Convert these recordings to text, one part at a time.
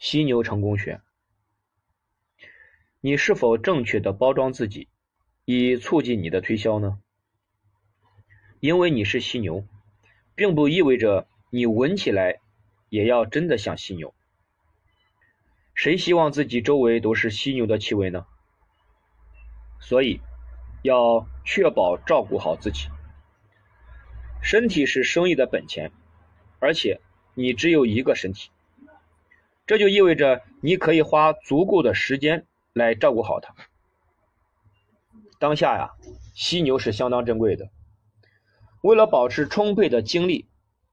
犀牛成功学。你是否正确的包装自己，以促进你的推销呢？因为你是犀牛，并不意味着你闻起来也要真的像犀牛。谁希望自己周围都是犀牛的气味呢？所以，要确保照顾好自己。身体是生意的本钱，而且你只有一个身体，这就意味着你可以花足够的时间来照顾好它。当下呀，犀牛是相当珍贵的。为了保持充沛的精力，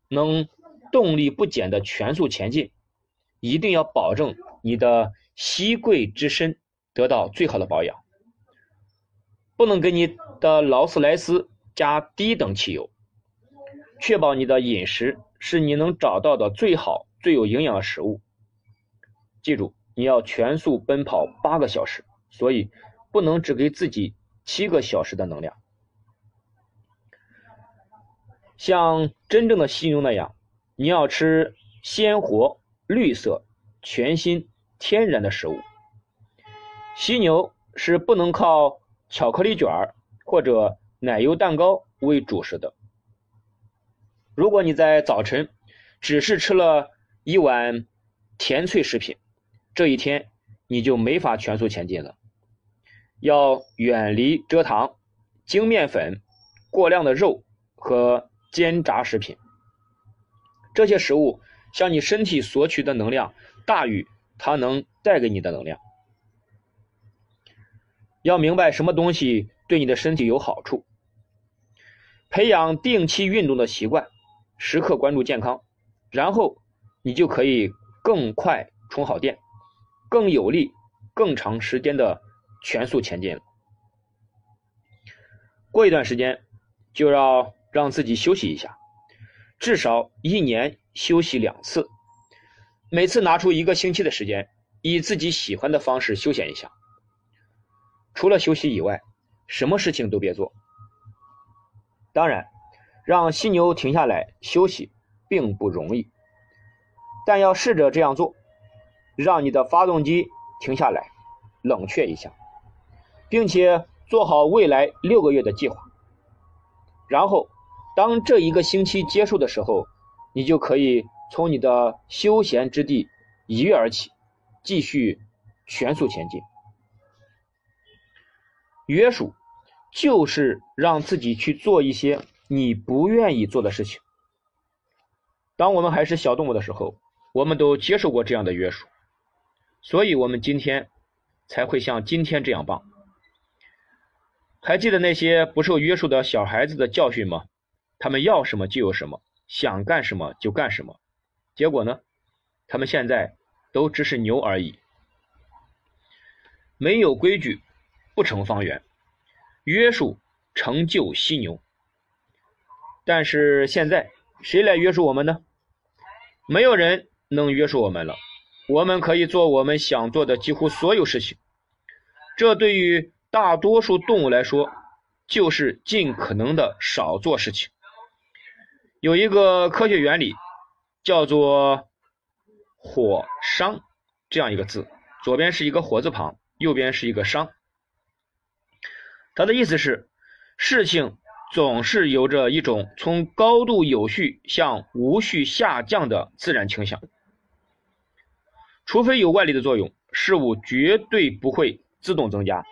能动力不减的全速前进，一定要保证你的膝贵之身得到最好的保养。不能给你的劳斯莱斯加低等汽油。确保你的饮食是你能找到的最好、最有营养的食物。记住，你要全速奔跑八个小时，所以不能只给自己七个小时的能量。像真正的犀牛那样，你要吃鲜活、绿色、全新、天然的食物。犀牛是不能靠巧克力卷儿或者奶油蛋糕为主食的。如果你在早晨只是吃了一碗甜脆食品，这一天你就没法全速前进了。要远离蔗糖、精面粉、过量的肉和。煎炸食品，这些食物向你身体索取的能量大于它能带给你的能量。要明白什么东西对你的身体有好处，培养定期运动的习惯，时刻关注健康，然后你就可以更快充好电，更有力、更长时间的全速前进了。过一段时间就要。让自己休息一下，至少一年休息两次，每次拿出一个星期的时间，以自己喜欢的方式休闲一下。除了休息以外，什么事情都别做。当然，让犀牛停下来休息并不容易，但要试着这样做，让你的发动机停下来，冷却一下，并且做好未来六个月的计划，然后。当这一个星期结束的时候，你就可以从你的休闲之地一跃而起，继续全速前进。约束就是让自己去做一些你不愿意做的事情。当我们还是小动物的时候，我们都接受过这样的约束，所以我们今天才会像今天这样棒。还记得那些不受约束的小孩子的教训吗？他们要什么就有什么，想干什么就干什么，结果呢？他们现在都只是牛而已。没有规矩不成方圆，约束成就犀牛。但是现在谁来约束我们呢？没有人能约束我们了。我们可以做我们想做的几乎所有事情。这对于大多数动物来说，就是尽可能的少做事情。有一个科学原理，叫做“火商”这样一个字，左边是一个火字旁，右边是一个商。它的意思是，事情总是有着一种从高度有序向无序下降的自然倾向。除非有外力的作用，事物绝对不会自动增加。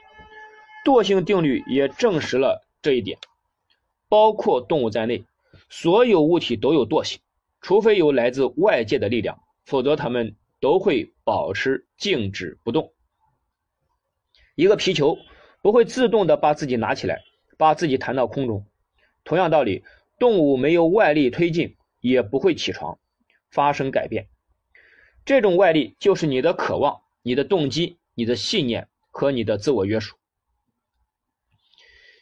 惰性定律也证实了这一点，包括动物在内。所有物体都有惰性，除非有来自外界的力量，否则它们都会保持静止不动。一个皮球不会自动的把自己拿起来，把自己弹到空中。同样道理，动物没有外力推进，也不会起床，发生改变。这种外力就是你的渴望、你的动机、你的信念和你的自我约束。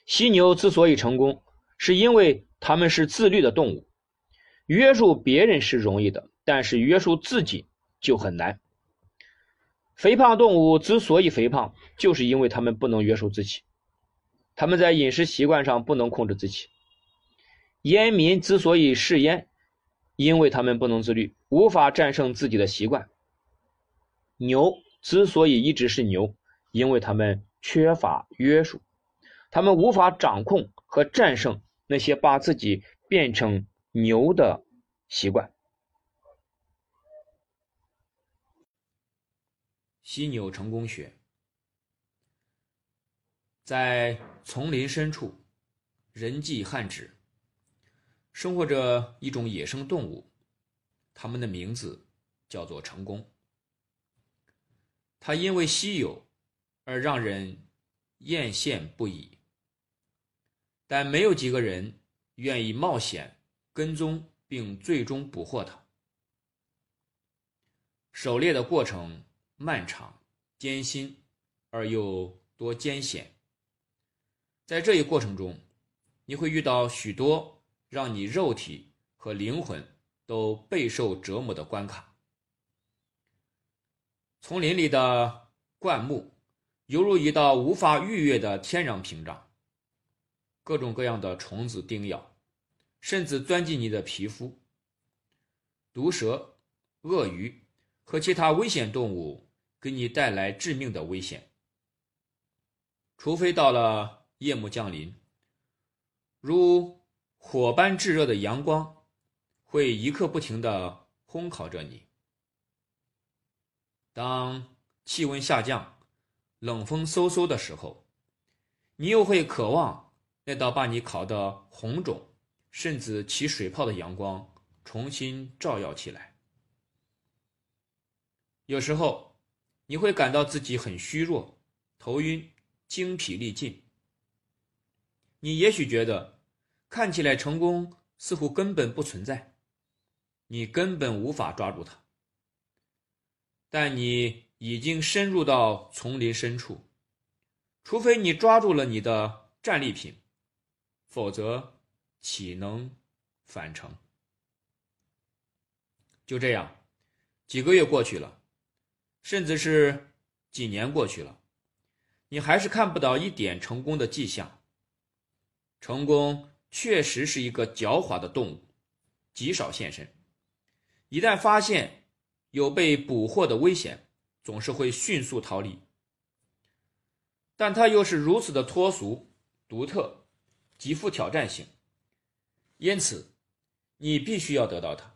犀牛之所以成功，是因为。他们是自律的动物，约束别人是容易的，但是约束自己就很难。肥胖动物之所以肥胖，就是因为他们不能约束自己，他们在饮食习惯上不能控制自己。烟民之所以嗜烟，因为他们不能自律，无法战胜自己的习惯。牛之所以一直是牛，因为他们缺乏约束，他们无法掌控和战胜那些把自己变成牛的习惯。犀牛成功学，在丛林深处，人迹罕至，生活着一种野生动物，他们的名字叫做成功。它因为稀有而让人艳羡不已，但没有几个人愿意冒险跟踪并最终捕获它。狩猎的过程漫长、艰辛而又多艰险，在这一过程中，你会遇到许多让你肉体和灵魂都备受折磨的关卡。丛林里的灌木犹如一道无法逾越的天然屏障，各种各样的虫子叮咬，甚至钻进你的皮肤。毒蛇、鳄鱼和其他危险动物给你带来致命的危险，除非到了夜幕降临，如火般炙热的阳光会一刻不停地烘烤着你。当气温下降、冷风嗖嗖的时候，你又会渴望那道把你烤得红肿，甚至起水泡的阳光重新照耀起来。有时候，你会感到自己很虚弱、头晕、精疲力尽。你也许觉得，看起来成功似乎根本不存在，你根本无法抓住它。但你已经深入到丛林深处，除非你抓住了你的战利品，否则岂能返程？就这样，几个月过去了，甚至是几年过去了，你还是看不到一点成功的迹象。成功确实是一个狡猾的动物，极少现身。一旦发现，有被捕获的危险，总是会迅速逃离。但它又是如此的脱俗、独特、极富挑战性，因此，你必须要得到它。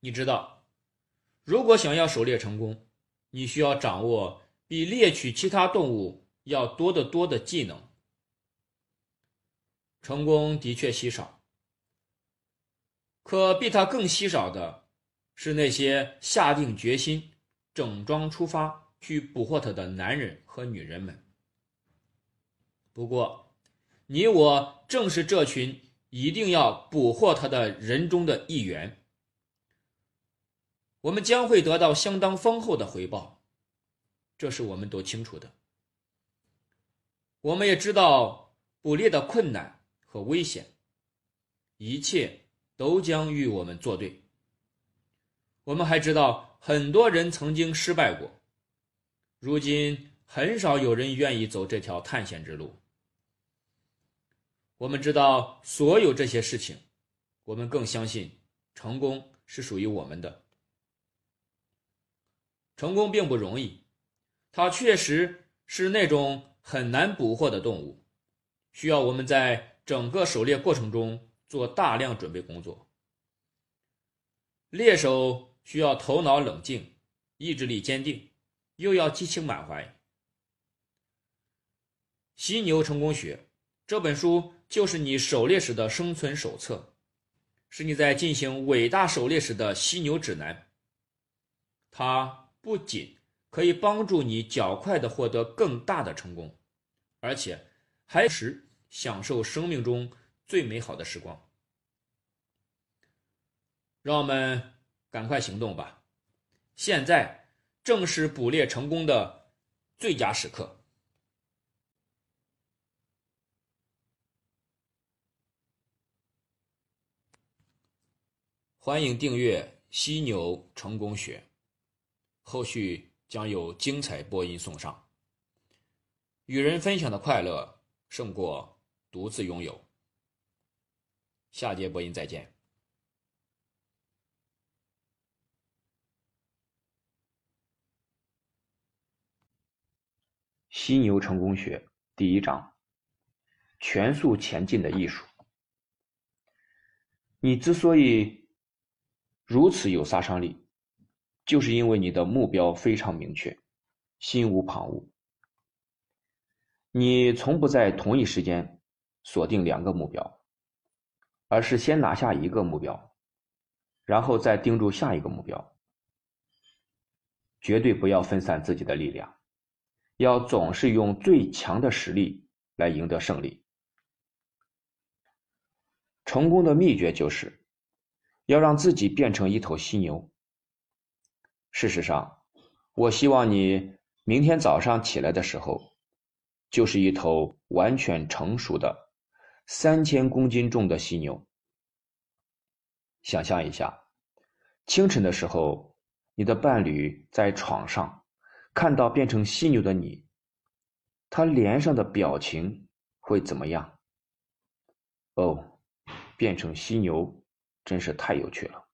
你知道，如果想要狩猎成功，你需要掌握比猎取其他动物要多得多的技能。成功的确稀少，可比他更稀少的。是那些下定决心、整装出发去捕获他的男人和女人们。不过，你我正是这群一定要捕获他的人中的一员。我们将会得到相当丰厚的回报，这是我们都清楚的。我们也知道捕猎的困难和危险，一切都将与我们作对。我们还知道，很多人曾经失败过，如今很少有人愿意走这条探险之路。我们知道所有这些事情，我们更相信成功是属于我们的。成功并不容易，它确实是那种很难捕获的动物，需要我们在整个狩猎过程中做大量准备工作。猎手。需要头脑冷静，意志力坚定，又要激情满怀。《犀牛成功学》这本书就是你狩猎时的生存手册，是你在进行伟大狩猎时的犀牛指南。它不仅可以帮助你较快的获得更大的成功，而且还时享受生命中最美好的时光。让我们。赶快行动吧！现在正是捕猎成功的最佳时刻。欢迎订阅《犀牛成功学》，后续将有精彩播音送上。与人分享的快乐胜过独自拥有。下节播音再见。犀牛成功学第一章全速前进的艺术。你之所以如此有杀伤力就是因为你的目标非常明确心无旁骛。你从不在同一时间锁定两个目标而是先拿下一个目标，然后再盯住下一个目标。绝对不要分散自己的力量，要总是用最强的实力来赢得胜利。成功的秘诀就是要让自己变成一头犀牛。事实上，我希望你明天早上起来的时候，就是一头完全成熟的三千公斤重的犀牛。想象一下，清晨的时候。你的伴侣在床上看到变成犀牛的你，他脸上的表情会怎么样？哦，变成犀牛真是太有趣了。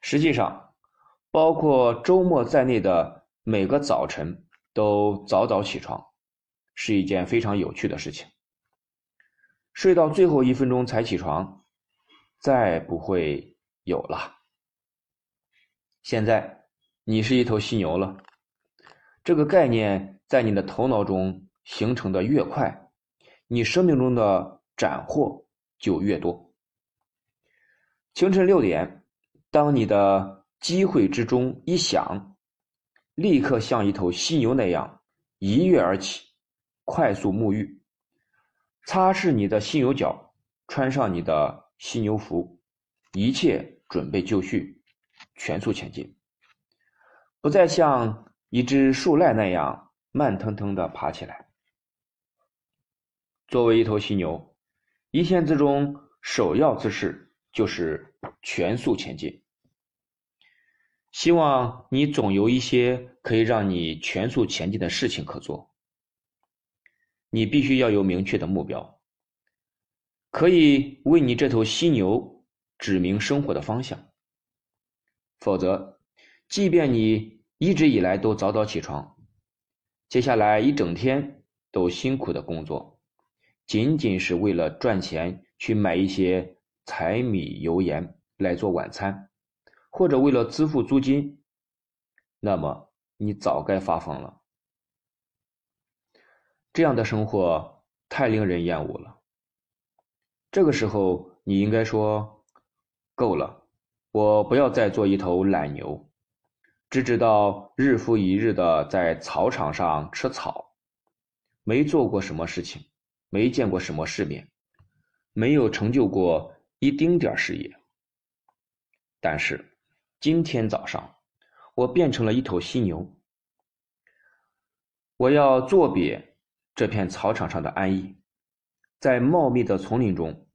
实际上，包括周末在内的每个早晨都早早起床，是一件非常有趣的事情。睡到最后一分钟才起床，再不会有了。现在你是一头犀牛了，这个概念在你的头脑中形成的越快，你生命中的斩获就越多。清晨六点，当你的机会之钟一响，立刻像一头犀牛那样一跃而起，快速沐浴，擦拭你的犀牛角，穿上你的犀牛服，一切准备就绪。全速前进，不再像一只树赖那样慢腾腾的爬起来。作为一头犀牛，一线之中首要之事就是全速前进。希望你总有一些可以让你全速前进的事情可做。你必须要有明确的目标，可以为你这头犀牛指明生活的方向。否则，即便你一直以来都早早起床，接下来一整天都辛苦的工作，仅仅是为了赚钱去买一些柴米油盐来做晚餐，或者为了支付租金，那么你早该发疯了。这样的生活太令人厌恶了。这个时候，你应该说：“够了。”我不要再做一头懒牛，只知道日复一日的在草场上吃草，没做过什么事情，没见过什么世面，没有成就过一丁点事业。但是今天早上，我变成了一头犀牛，我要作别这片草场上的安逸，在茂密的丛林中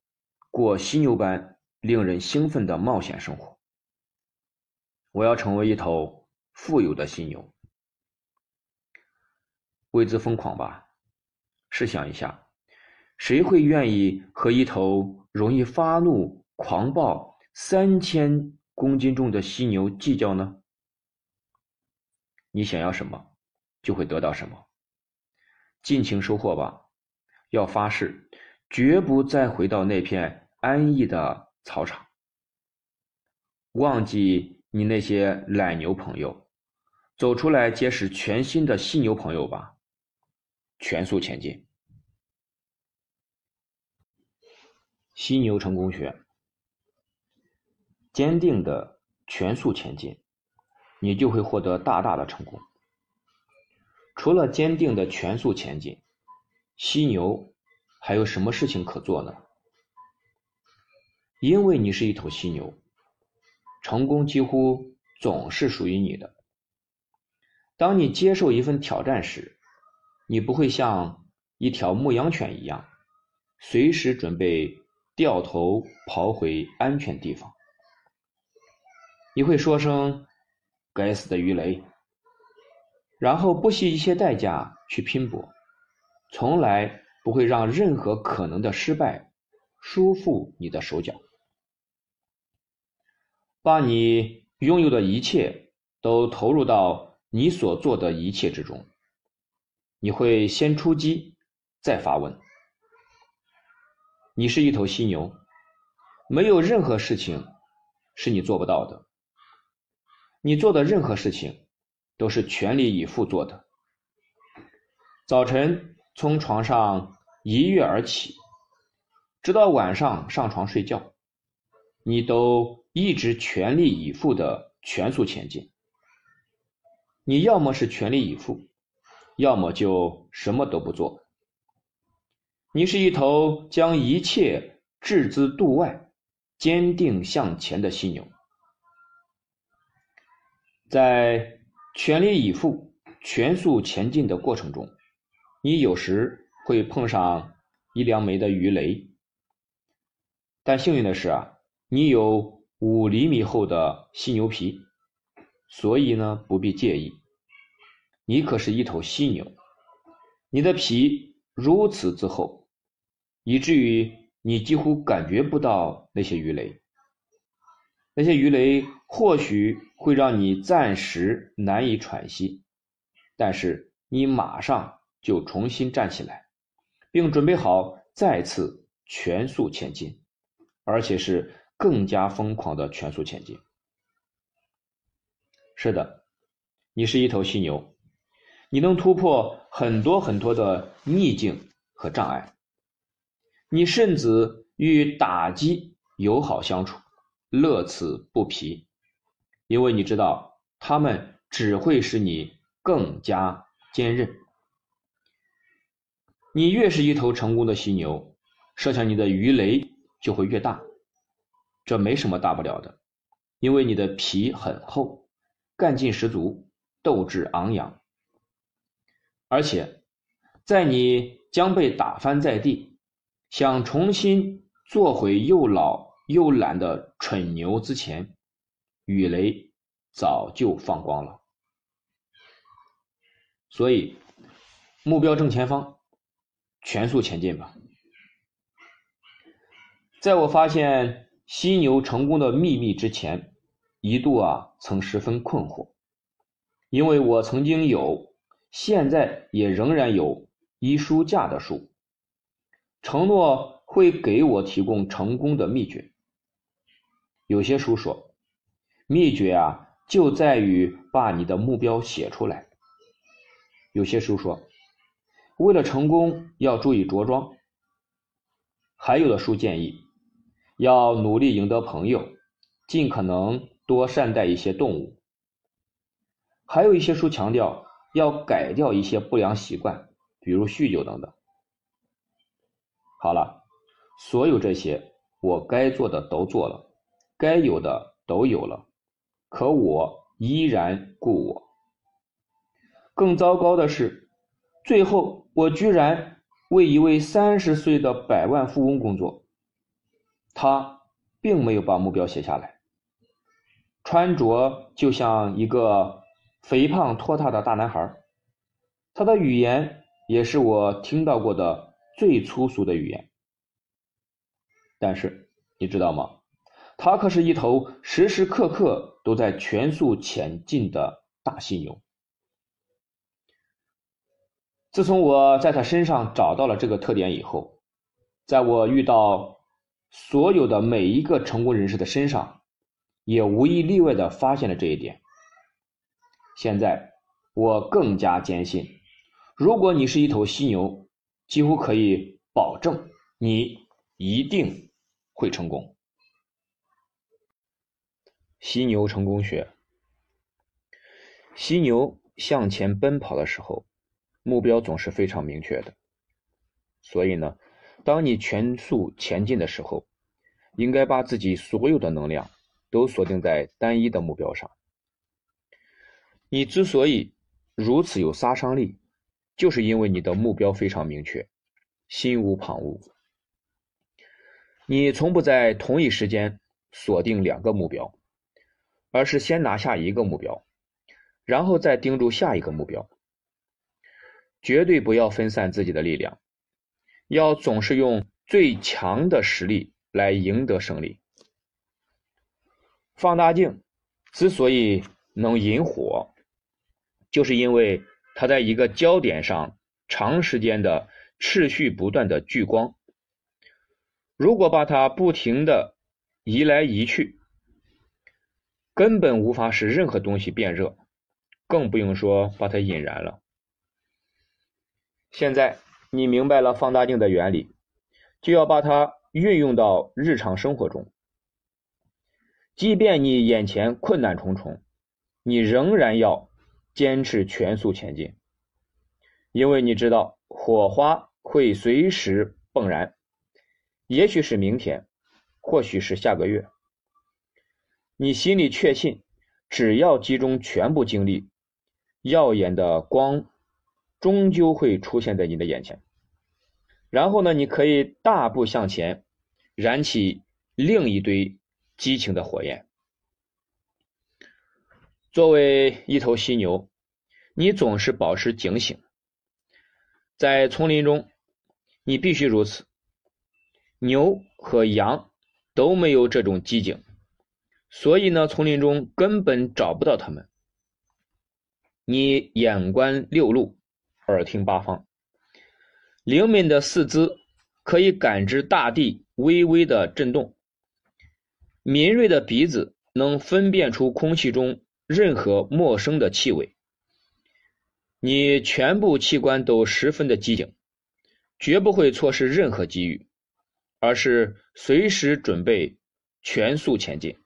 过犀牛般。令人兴奋的冒险生活。我要成为一头富有的犀牛，为之疯狂吧！试想一下，谁会愿意和一头容易发怒、狂暴、三千公斤重的犀牛计较呢？你想要什么，就会得到什么。尽情收获吧！要发誓，绝不再回到那片安逸的。草场，忘记你那些懒牛朋友，走出来结识全新的犀牛朋友吧！全速前进，犀牛成功学，坚定的全速前进，你就会获得大大的成功。除了坚定的全速前进，犀牛还有什么事情可做呢？因为你是一头犀牛，成功几乎总是属于你的。当你接受一份挑战时，你不会像一条牧羊犬一样，随时准备掉头跑回安全地方。你会说声“该死的鱼雷”，然后不惜一切代价去拼搏，从来不会让任何可能的失败束缚你的手脚。把你拥有的一切都投入到你所做的一切之中，你会先出击，再发问。你是一头犀牛，没有任何事情是你做不到的。你做的任何事情都是全力以赴做的。早晨从床上一跃而起，直到晚上上床睡觉，你都一直全力以赴的全速前进。你要么是全力以赴，要么就什么都不做。你是一头将一切置之度外、坚定向前的犀牛。在全力以赴、全速前进的过程中，你有时会碰上一两枚的鱼雷，但幸运的是啊，你有五厘米厚的犀牛皮，所以呢不必介意。你可是一头犀牛，你的皮如此之厚，以至于你几乎感觉不到那些鱼雷。那些鱼雷或许会让你暂时难以喘息，但是你马上就重新站起来，并准备好再次全速前进，而且是更加疯狂的全速前进。是的，你是一头犀牛，你能突破很多很多的逆境和障碍，你甚至与打击友好相处。乐此不疲，因为你知道，他们只会使你更加坚韧。你越是一头成功的犀牛，设想你的鱼雷就会越大。这没什么大不了的，因为你的皮很厚，干劲十足，斗志昂扬。而且，在你将被打翻在地，想重新做回又老。又懒的蠢牛之前，雨雷早就放光了。所以，目标正前方，全速前进吧。在我发现犀牛成功的秘密之前，一度啊曾十分困惑，因为我曾经有，现在也仍然有一书架的书，承诺会给我提供成功的秘诀。有些书说，秘诀啊就在于把你的目标写出来。有些书说，为了成功要注意着装。还有的书建议，要努力赢得朋友，尽可能多善待一些动物。还有一些书强调要改掉一些不良习惯，比如酗酒等等。好了，所有这些我该做的都做了。该有的都有了，可我依然故我。更糟糕的是，最后我居然为一位三十岁的百万富翁工作。他并没有把目标写下来，穿着就像一个肥胖拖沓的大男孩。他的语言也是我听到过的最粗俗的语言。但是你知道吗？他可是一头时时刻刻都在全速前进的大犀牛。自从我在它身上找到了这个特点以后，在我遇到所有的每一个成功人士的身上，也无一例外的发现了这一点。现在我更加坚信，如果你是一头犀牛，几乎可以保证你一定会成功。犀牛成功学：犀牛向前奔跑的时候，目标总是非常明确的。所以呢，当你全速前进的时候，应该把自己所有的能量都锁定在单一的目标上。你之所以如此有杀伤力，就是因为你的目标非常明确，心无旁骛。你从不在同一时间锁定两个目标。而是先拿下一个目标，然后再盯住下一个目标。绝对不要分散自己的力量，要总是用最强的实力来赢得胜利。放大镜之所以能引火，就是因为它在一个焦点上长时间的持续不断的聚光。如果把它不停的移来移去，根本无法使任何东西变热，更不用说把它引燃了。现在你明白了放大镜的原理，就要把它运用到日常生活中。即便你眼前困难重重，你仍然要坚持全速前进，因为你知道火花会随时迸燃，也许是明天，或许是下个月。你心里确信，只要集中全部精力，耀眼的光终究会出现在你的眼前。然后呢，你可以大步向前，燃起另一堆激情的火焰。作为一头犀牛，你总是保持警醒。在丛林中，你必须如此。牛和羊都没有这种机警。所以呢，丛林中根本找不到他们。你眼观六路，耳听八方，灵敏的四肢可以感知大地微微的震动，敏锐的鼻子能分辨出空气中任何陌生的气味。你全部器官都十分的机警，绝不会错失任何机遇，而是随时准备全速前进。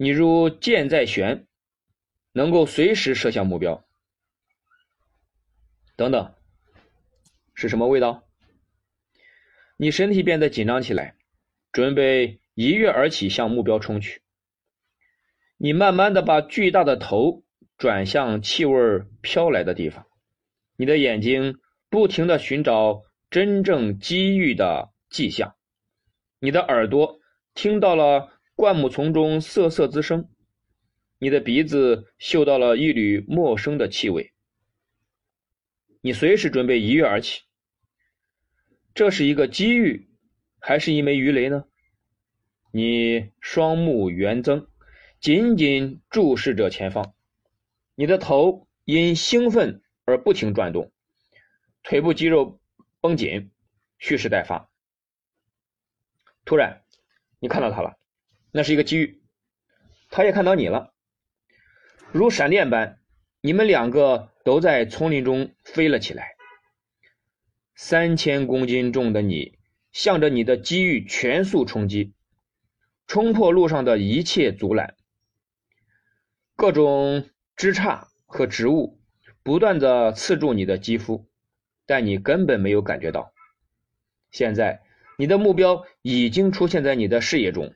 你如箭在弦，能够随时射向目标。等等，是什么味道？你身体变得紧张起来，准备一跃而起向目标冲去。你慢慢的把巨大的头转向气味飘来的地方，你的眼睛不停的寻找真正机遇的迹象，你的耳朵听到了。灌木丛中瑟瑟滋声，你的鼻子嗅到了一缕陌生的气味，你随时准备一跃而起。这是一个机遇，还是一枚鱼雷呢？你双目圆睁，紧紧注视着前方，你的头因兴奋而不停转动，腿部肌肉绷紧，蓄势待发。突然，你看到他了。那是一个机遇，他也看到你了，如闪电般，你们两个都在丛林中飞了起来。三千公斤重的你，向着你的机遇全速冲击，冲破路上的一切阻拦。各种枝杈和植物不断的刺住你的肌肤，但你根本没有感觉到。现在，你的目标已经出现在你的视野中。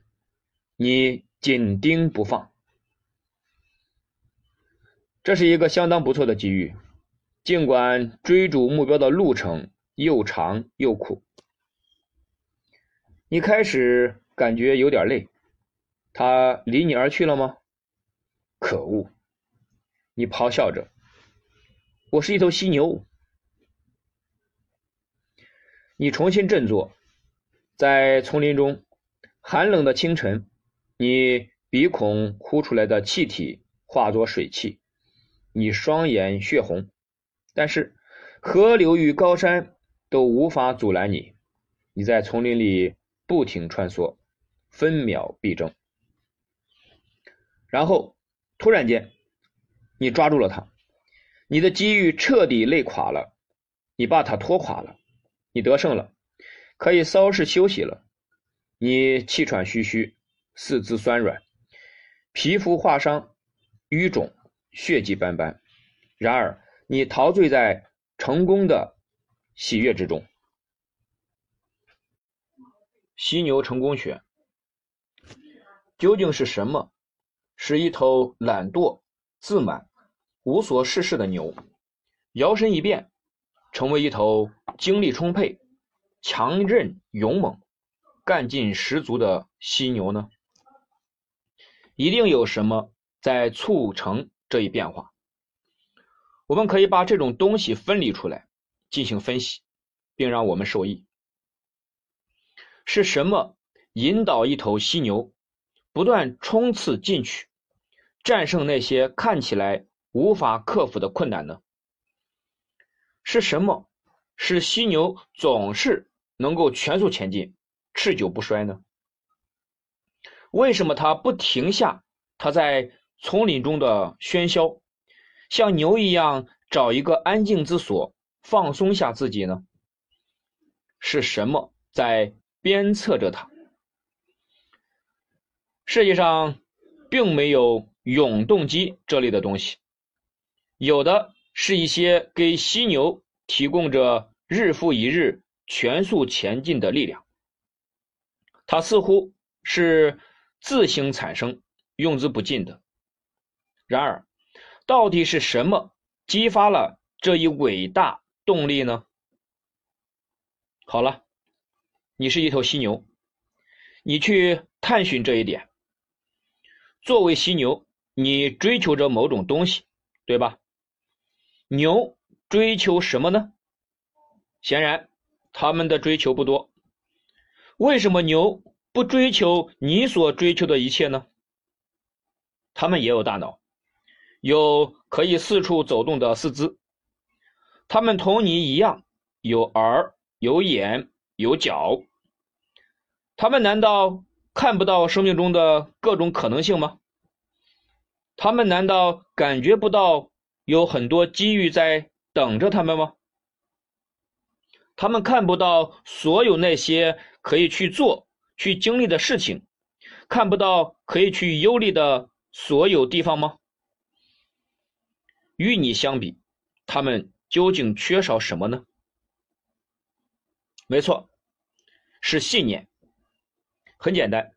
你紧盯不放，这是一个相当不错的机遇。尽管追逐目标的路程又长又苦，你开始感觉有点累。他离你而去了吗？可恶！你咆哮着：“我是一头犀牛。”你重新振作，在丛林中，寒冷的清晨。你鼻孔呼出来的气体化作水汽，你双眼血红，但是河流与高山都无法阻拦你。你在丛林里不停穿梭，分秒必争。然后突然间，你抓住了他，你的机遇彻底累垮了，你把他拖垮了，你得胜了，可以稍事休息了。你气喘吁吁。四肢酸软，皮肤划伤，淤肿，血迹斑斑。然而，你陶醉在成功的喜悦之中。犀牛成功学究竟是什么？是一头懒惰、自满、无所事事的牛，摇身一变，成为一头精力充沛、强韧勇猛、干劲十足的犀牛呢？一定有什么在促成这一变化。我们可以把这种东西分离出来进行分析，并让我们受益。是什么引导一头犀牛不断冲刺进取，战胜那些看起来无法克服的困难呢？是什么使犀牛总是能够全速前进、持久不衰呢？为什么它不停下它在丛林中的喧嚣，像牛一样找一个安静之所放松下自己呢？是什么在鞭策着他？世界上并没有永动机这类的东西，有的是一些给犀牛提供着日复一日全速前进的力量。它似乎是自行产生、用之不尽的。然而，到底是什么激发了这一伟大动力呢？好了，你是一头犀牛，你去探寻这一点。作为犀牛，你追求着某种东西，对吧？牛追求什么呢？显然，他们的追求不多。为什么牛不追求你所追求的一切呢？他们也有大脑，有可以四处走动的四肢，他们同你一样有耳、有眼、有脚。他们难道？看不到生命中的各种可能性吗？他们难道感觉不到有很多机遇在等着他们吗？他们看不到所有那些可以去做、去经历的事情，看不到可以去游历的所有地方吗？与你相比，他们究竟缺少什么呢？没错，是信念。很简单，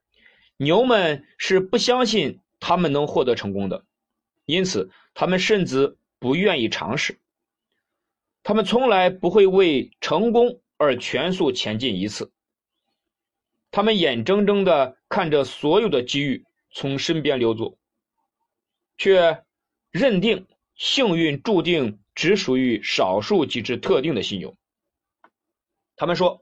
牛们是不相信他们能获得成功的，因此他们甚至不愿意尝试。他们从来不会为成功而全速前进一次。他们眼睁睁地看着所有的机遇从身边流走，却认定幸运注定只属于少数几只特定的犀牛。他们说：“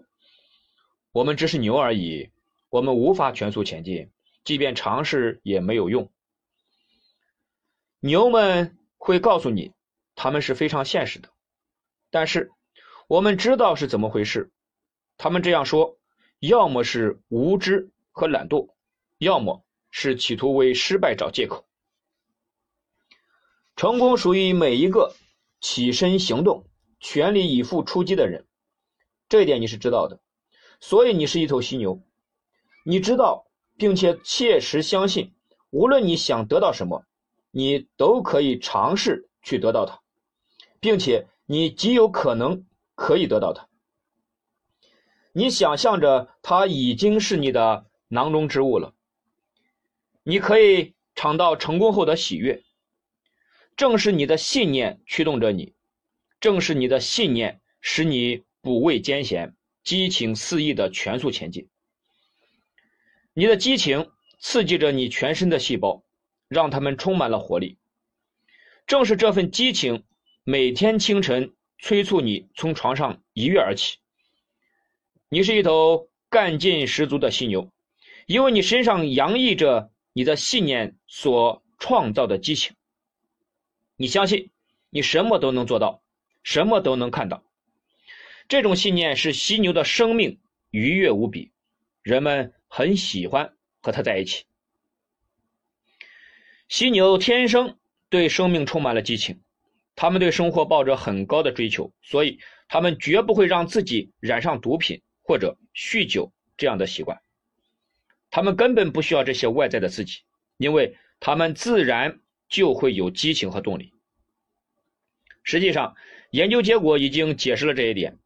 我们只是牛而已。”我们无法全速前进，即便尝试也没有用。牛们会告诉你，他们是非常现实的，但是我们知道是怎么回事。他们这样说，要么是无知和懒惰，要么是企图为失败找借口。成功属于每一个起身行动、全力以赴出击的人，这一点你是知道的，所以你是一头犀牛。你知道，并且切实相信，无论你想得到什么，你都可以尝试去得到它，并且你极有可能可以得到它。你想象着它已经是你的囊中之物了，你可以尝到成功后的喜悦。正是你的信念驱动着你，正是你的信念使你不畏艰险、激情四溢的全速前进。你的激情刺激着你全身的细胞，让他们充满了活力。正是这份激情，每天清晨催促你从床上一跃而起。你是一头干劲十足的犀牛，因为你身上洋溢着你的信念所创造的激情。你相信你什么都能做到，什么都能看到。这种信念使犀牛的生命愉悦无比，人们。很喜欢和他在一起。犀牛天生对生命充满了激情，他们对生活抱着很高的追求，所以他们绝不会让自己染上毒品或者酗酒这样的习惯。他们根本不需要这些外在的刺激，因为他们自然就会有激情和动力。实际上，研究结果已经解释了这一点。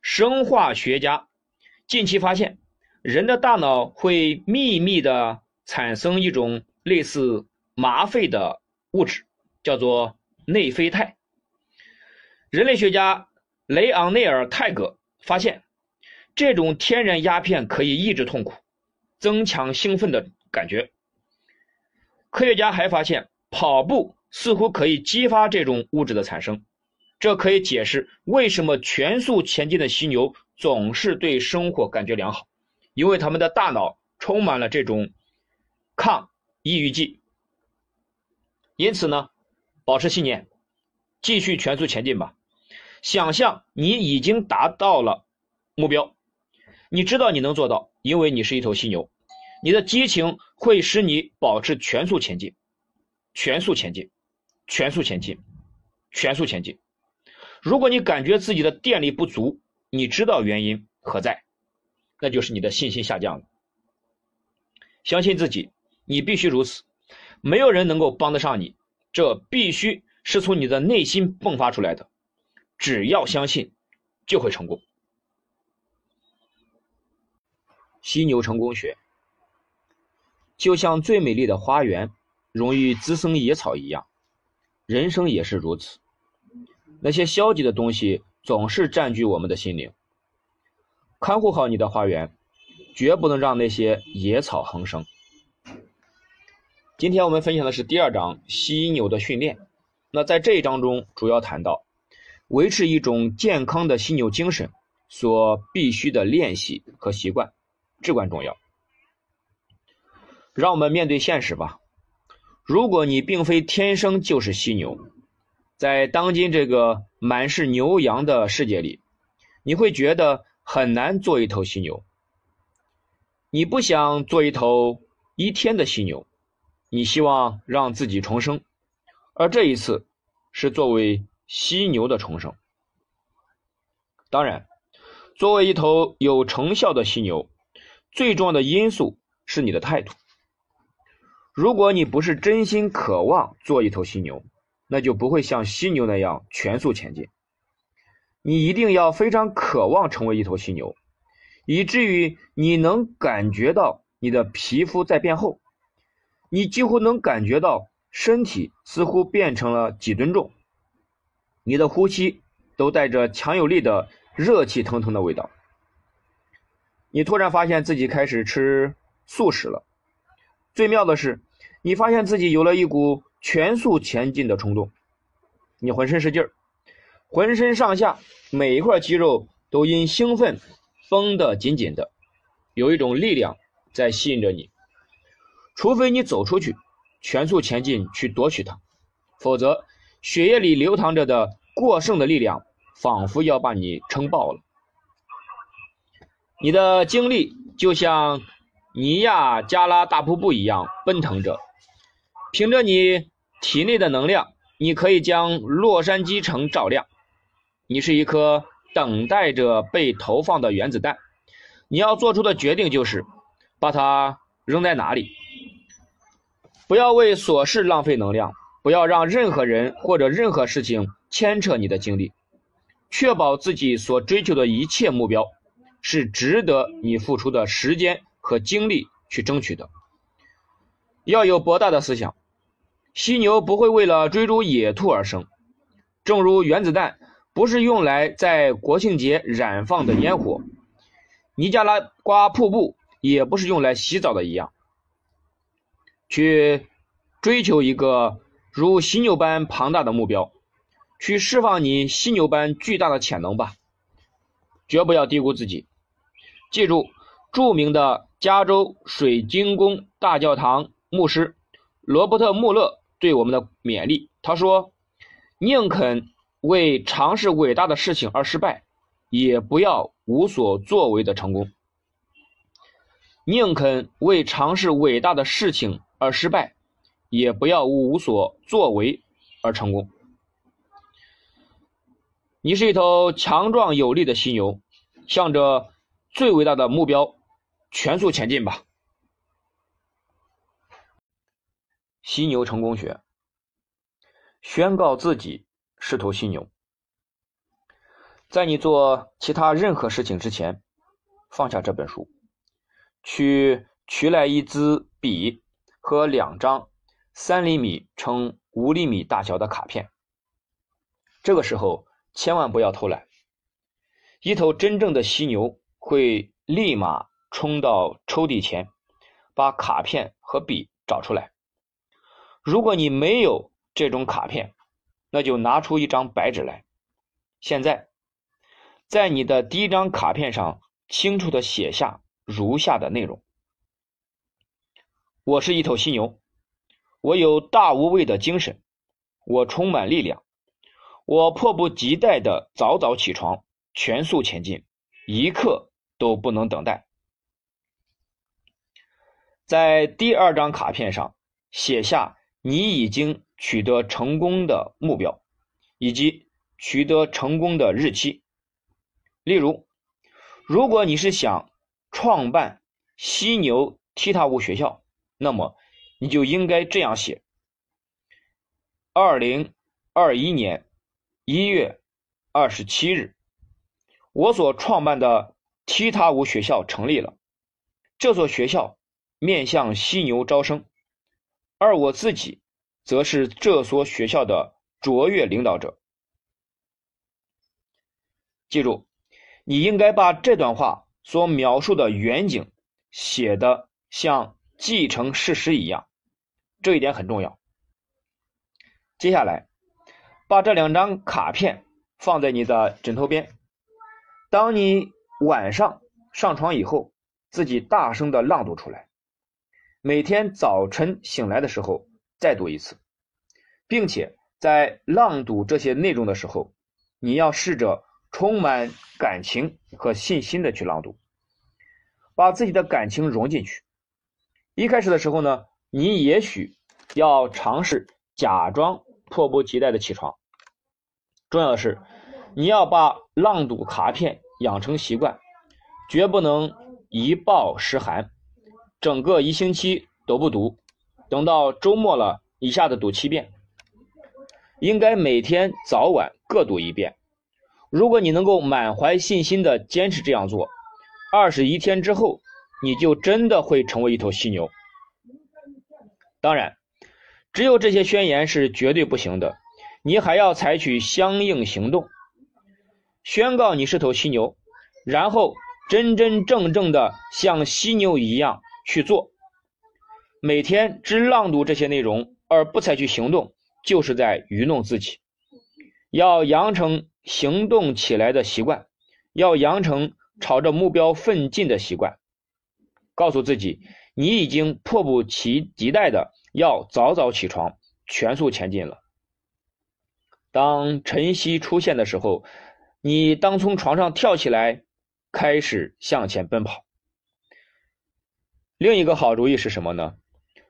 生化学家近期发现。人的大脑会秘密的产生一种类似麻沸的物质，叫做内啡肽。人类学家雷昂内尔泰格发现，这种天然鸦片可以抑制痛苦，增强兴奋的感觉。科学家还发现，跑步似乎可以激发这种物质的产生，这可以解释为什么全速前进的犀牛总是对生活感觉良好。因为他们的大脑充满了这种抗抑郁剂，因此呢，保持信念，继续全速前进吧。想象你已经达到了目标，你知道你能做到，因为你是一头犀牛。你的激情会使你保持全速前进，全速前进，全速前进，全速前进。如果你感觉自己的电力不足，你知道原因何在，那就是你的信心下降了。相信自己，你必须如此，没有人能够帮得上你，这必须是从你的内心迸发出来的。只要相信，就会成功。犀牛成功学。就像最美丽的花园容易滋生野草一样，人生也是如此。那些消极的东西总是占据我们的心灵。看护好你的花园，绝不能让那些野草横生。今天我们分享的是第二章犀牛的训练。那在这一章中，主要谈到维持一种健康的犀牛精神所必须的练习和习惯，至关重要。让我们面对现实吧。如果你并非天生就是犀牛，在当今这个满是牛羊的世界里，你会觉得很难做一头犀牛。你不想做一头一天的犀牛，你希望让自己重生，而这一次是作为犀牛的重生。当然，作为一头有成效的犀牛，最重要的因素是你的态度。如果你不是真心渴望做一头犀牛，那就不会像犀牛那样全速前进。你一定要非常渴望成为一头犀牛，以至于你能感觉到你的皮肤在变厚，你几乎能感觉到身体似乎变成了几吨重，你的呼吸都带着强有力的热气腾腾的味道。你突然发现自己开始吃素食了，最妙的是。你发现自己有了一股全速前进的冲动，你浑身是劲儿，浑身上下每一块肌肉都因兴奋绷得紧紧的，有一种力量在吸引着你。除非你走出去，全速前进去夺取它，否则血液里流淌着的过剩的力量仿佛要把你撑爆了。你的精力就像尼亚加拉大瀑布一样奔腾着。凭着你体内的能量，你可以将洛杉矶城照亮。你是一颗等待着被投放的原子弹，你要做出的决定就是把它扔在哪里。不要为琐事浪费能量，不要让任何人或者任何事情牵扯你的精力，确保自己所追求的一切目标是值得你付出的时间和精力去争取的。要有博大的思想。犀牛不会为了追逐野兔而生，正如原子弹不是用来在国庆节燃放的烟火，尼加拉瓜瀑布也不是用来洗澡的一样。去追求一个如犀牛般庞大的目标，去释放你犀牛般巨大的潜能吧！绝不要低估自己。记住，著名的加州水晶宫大教堂牧师罗伯特·穆勒。对我们的勉励，他说：“宁肯为尝试伟大的事情而失败，也不要无所作为的成功。宁肯为尝试伟大的事情而失败，也不要无所作为而成功。你是一头强壮有力的犀牛，向着最伟大的目标全速前进吧。”犀牛成功学，宣告自己是头犀牛。在你做其他任何事情之前，放下这本书，去取来一支笔和两张三厘米乘五厘米大小的卡片。这个时候千万不要偷懒。一头真正的犀牛会立马冲到抽屉前，把卡片和笔找出来。如果你没有这种卡片，那就拿出一张白纸来。现在，在你的第一张卡片上清楚的写下如下的内容：我是一头犀牛，我有大无畏的精神，我充满力量，我迫不及待的早早起床，全速前进，一刻都不能等待。在第二张卡片上写下你已经取得成功的目标，以及取得成功的日期。例如，如果你是想创办犀牛踢踏舞学校，那么你就应该这样写：二零二一年一月二十七日，我所创办的踢踏舞学校成立了。这所学校面向犀牛招生，而我自己则是这所学校的卓越领导者。记住，你应该把这段话所描述的远景写的像继承事实一样。这一点很重要。接下来，把这两张卡片放在你的枕头边。当你晚上上床以后，自己大声的朗读出来。每天早晨醒来的时候再读一次，并且在朗读这些内容的时候，你要试着充满感情和信心的去朗读，把自己的感情融进去。一开始的时候呢。你也许要尝试假装迫不及待的起床。重要的是，你要把朗读卡片养成习惯，绝不能一报十寒，整个一星期都不读，等到周末了一下子读七遍。应该每天早晚各读一遍。如果你能够满怀信心的坚持这样做，二十一天之后，你就真的会成为一头犀牛。当然，只有这些宣言是绝对不行的，你还要采取相应行动，宣告你是头犀牛，然后真真正正的像犀牛一样去做。每天只朗读这些内容而不采取行动，就是在愚弄自己。要养成行动起来的习惯，要养成朝着目标奋进的习惯，告诉自己。你已经迫不及待的要早早起床，全速前进了。当晨曦出现的时候，你当从床上跳起来，开始向前奔跑。另一个好主意是什么呢？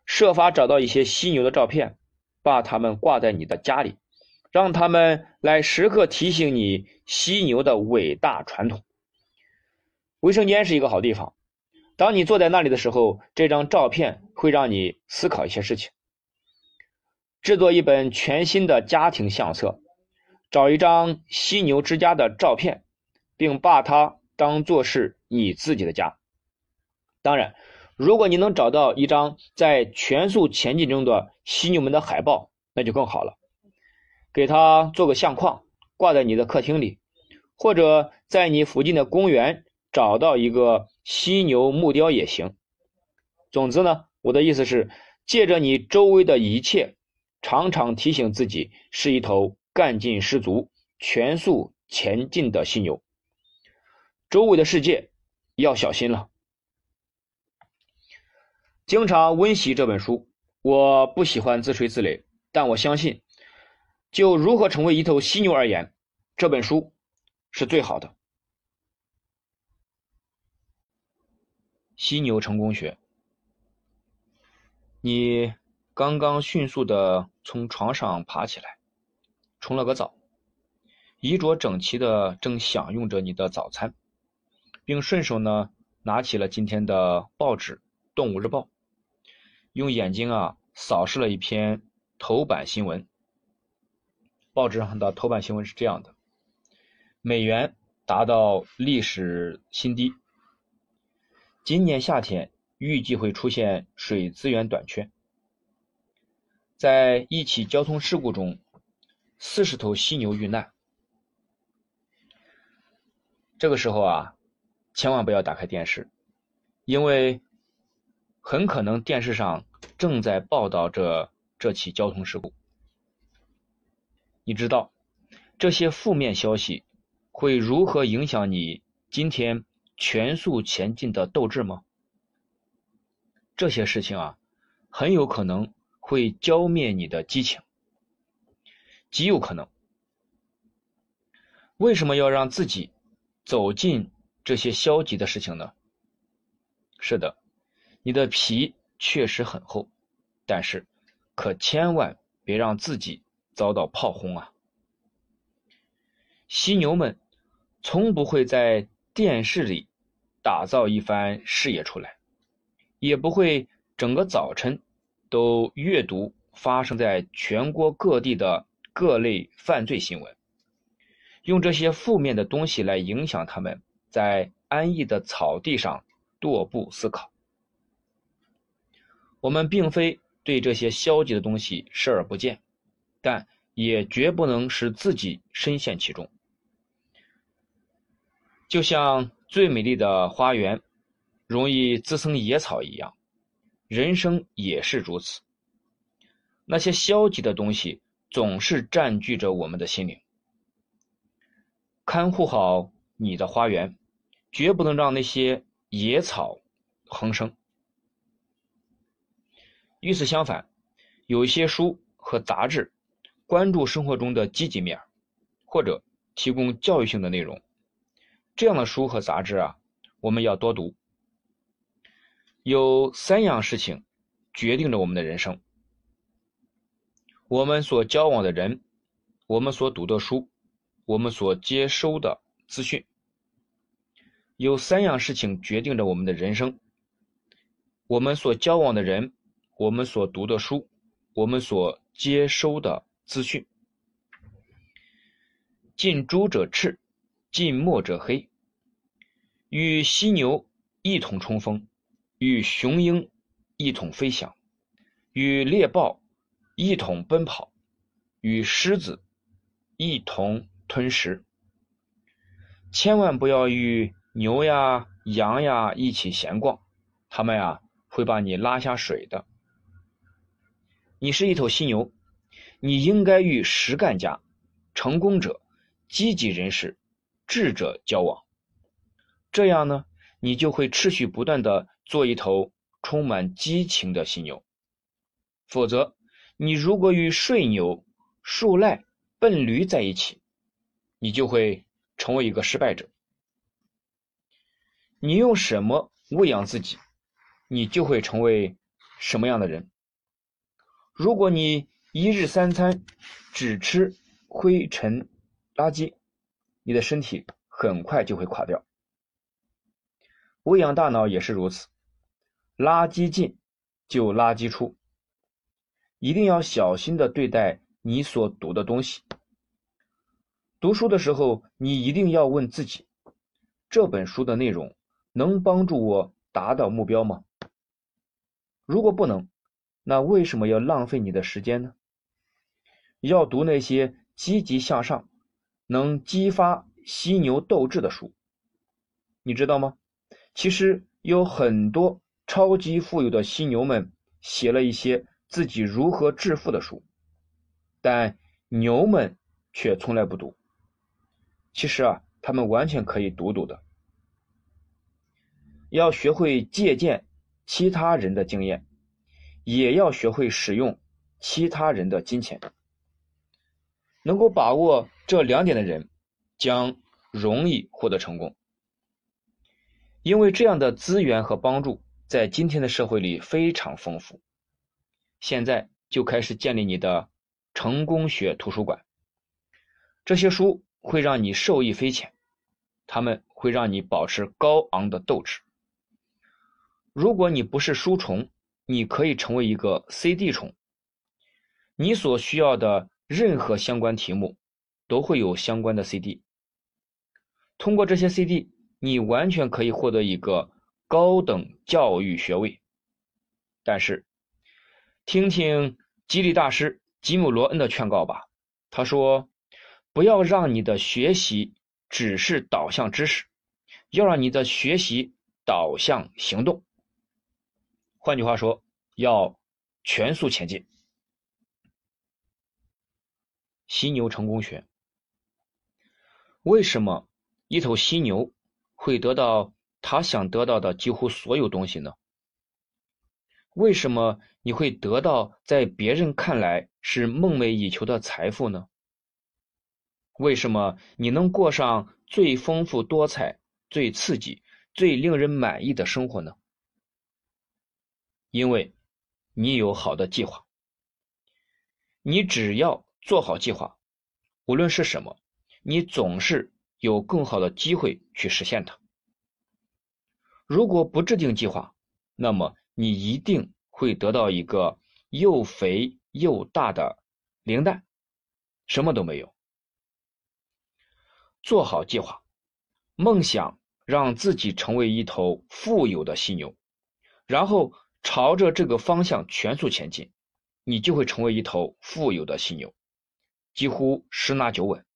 设法找到一些犀牛的照片，把它们挂在你的家里，让他们来时刻提醒你犀牛的伟大传统。卫生间是一个好地方。当你坐在那里的时候，这张照片会让你思考一些事情。制作一本全新的家庭相册，找一张犀牛之家的照片，并把它当做是你自己的家。当然，如果你能找到一张在全速前进中的犀牛们的海报，那就更好了。给它做个相框，挂在你的客厅里，或者在你附近的公园找到一个。犀牛木雕也行。总之呢，我的意思是，借着你周围的一切，常常提醒自己是一头干劲十足、全速前进的犀牛。周围的世界要小心了。经常温习这本书，我不喜欢自吹自擂，但我相信，就如何成为一头犀牛而言，这本书是最好的。犀牛成功学。你刚刚迅速的从床上爬起来，冲了个澡，衣着整齐的正享用着你的早餐，并顺手呢拿起了今天的报纸《动物日报》，用眼睛啊扫视了一篇头版新闻。报纸上的头版新闻是这样的：美元达到历史新低。今年夏天预计会出现水资源短缺。在一起交通事故中，四十头犀牛遇难。这个时候啊，千万不要打开电视，因为很可能电视上正在报道着这起交通事故。你知道这些负面消息会如何影响你今天？全速前进的斗志吗？这些事情啊，很有可能会浇灭你的激情，极有可能为什么要让自己走进这些消极的事情呢？是的，你的皮确实很厚，但是可千万别让自己遭到炮轰啊！犀牛们从不会在电视里打造一番事业出来，也不会整个早晨都阅读发生在全国各地的各类犯罪新闻，用这些负面的东西来影响他们在安逸的草地上踱步思考。我们并非对这些消极的东西视而不见，但也绝不能使自己深陷其中。就像最美丽的花园容易滋生野草一样，人生也是如此。那些消极的东西总是占据着我们的心灵。看护好你的花园，绝不能让那些野草横生。与此相反，有一些书和杂志关注生活中的积极面，或者提供教育性的内容。这样的书和杂志啊，我们要多读。有三样事情决定着我们的人生：我们所交往的人，我们所读的书，我们所接收的资讯。有三样事情决定着我们的人生：我们所交往的人，我们所读的书，我们所接收的资讯。近朱者赤。近墨者黑，与犀牛一同冲锋，与雄鹰一同飞翔，与猎豹一同奔跑，与狮子一同吞食。千万不要与牛呀、羊呀一起闲逛，它们呀会把你拉下水的。你是一头犀牛，你应该与实干家、成功者、积极人士。智者交往，这样呢，你就会持续不断的做一头充满激情的犀牛。否则，你如果与睡牛、树赖、笨驴在一起，你就会成为一个失败者。你用什么喂养自己，你就会成为什么样的人。如果你一日三餐只吃灰尘垃圾，你的身体很快就会垮掉。喂养大脑也是如此，垃圾进就垃圾出，一定要小心的对待你所读的东西。读书的时候，你一定要问自己：这本书的内容能帮助我达到目标吗？如果不能，那为什么要浪费你的时间呢？要读那些积极向上。能激发犀牛斗志的书，你知道吗？其实有很多超级富有的犀牛们写了一些自己如何致富的书，但牛们却从来不读。其实啊，他们完全可以读读的。要学会借鉴其他人的经验，也要学会使用其他人的金钱。能够把握这两点的人，将容易获得成功。因为这样的资源和帮助在今天的社会里非常丰富。现在就开始建立你的成功学图书馆。这些书会让你受益匪浅，他们会让你保持高昂的斗志。如果你不是书虫，你可以成为一个 CD 虫。你所需要的。任何相关题目都会有相关的 CD。通过这些 CD，你完全可以获得一个高等教育学位。但是，听听激励大师吉姆·罗恩的劝告吧。他说：“不要让你的学习只是导向知识，要让你的学习导向行动。换句话说，要全速前进。”犀牛成功学：为什么一头犀牛会得到他想得到的几乎所有东西呢？为什么你会得到在别人看来是梦寐以求的财富呢？为什么你能过上最丰富多彩、最刺激、最令人满意的生活呢？因为，你有好的计划。你只要做好计划，无论是什么，你总是有更好的机会去实现它。如果不制定计划，那么你一定会得到一个又肥又大的零蛋，什么都没有。做好计划，梦想让自己成为一头富有的犀牛，然后朝着这个方向全速前进，你就会成为一头富有的犀牛，几乎十拿九稳。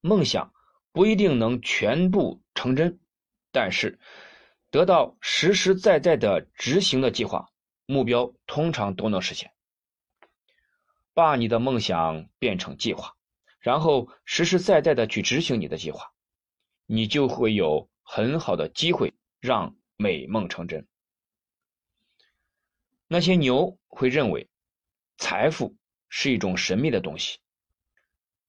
梦想不一定能全部成真。但是，得到实实在在的执行的计划目标，通常都能实现。把你的梦想变成计划，然后实实在在的去执行你的计划，你就会有很好的机会让美梦成真。那些牛会认为，财富是一种神秘的东西，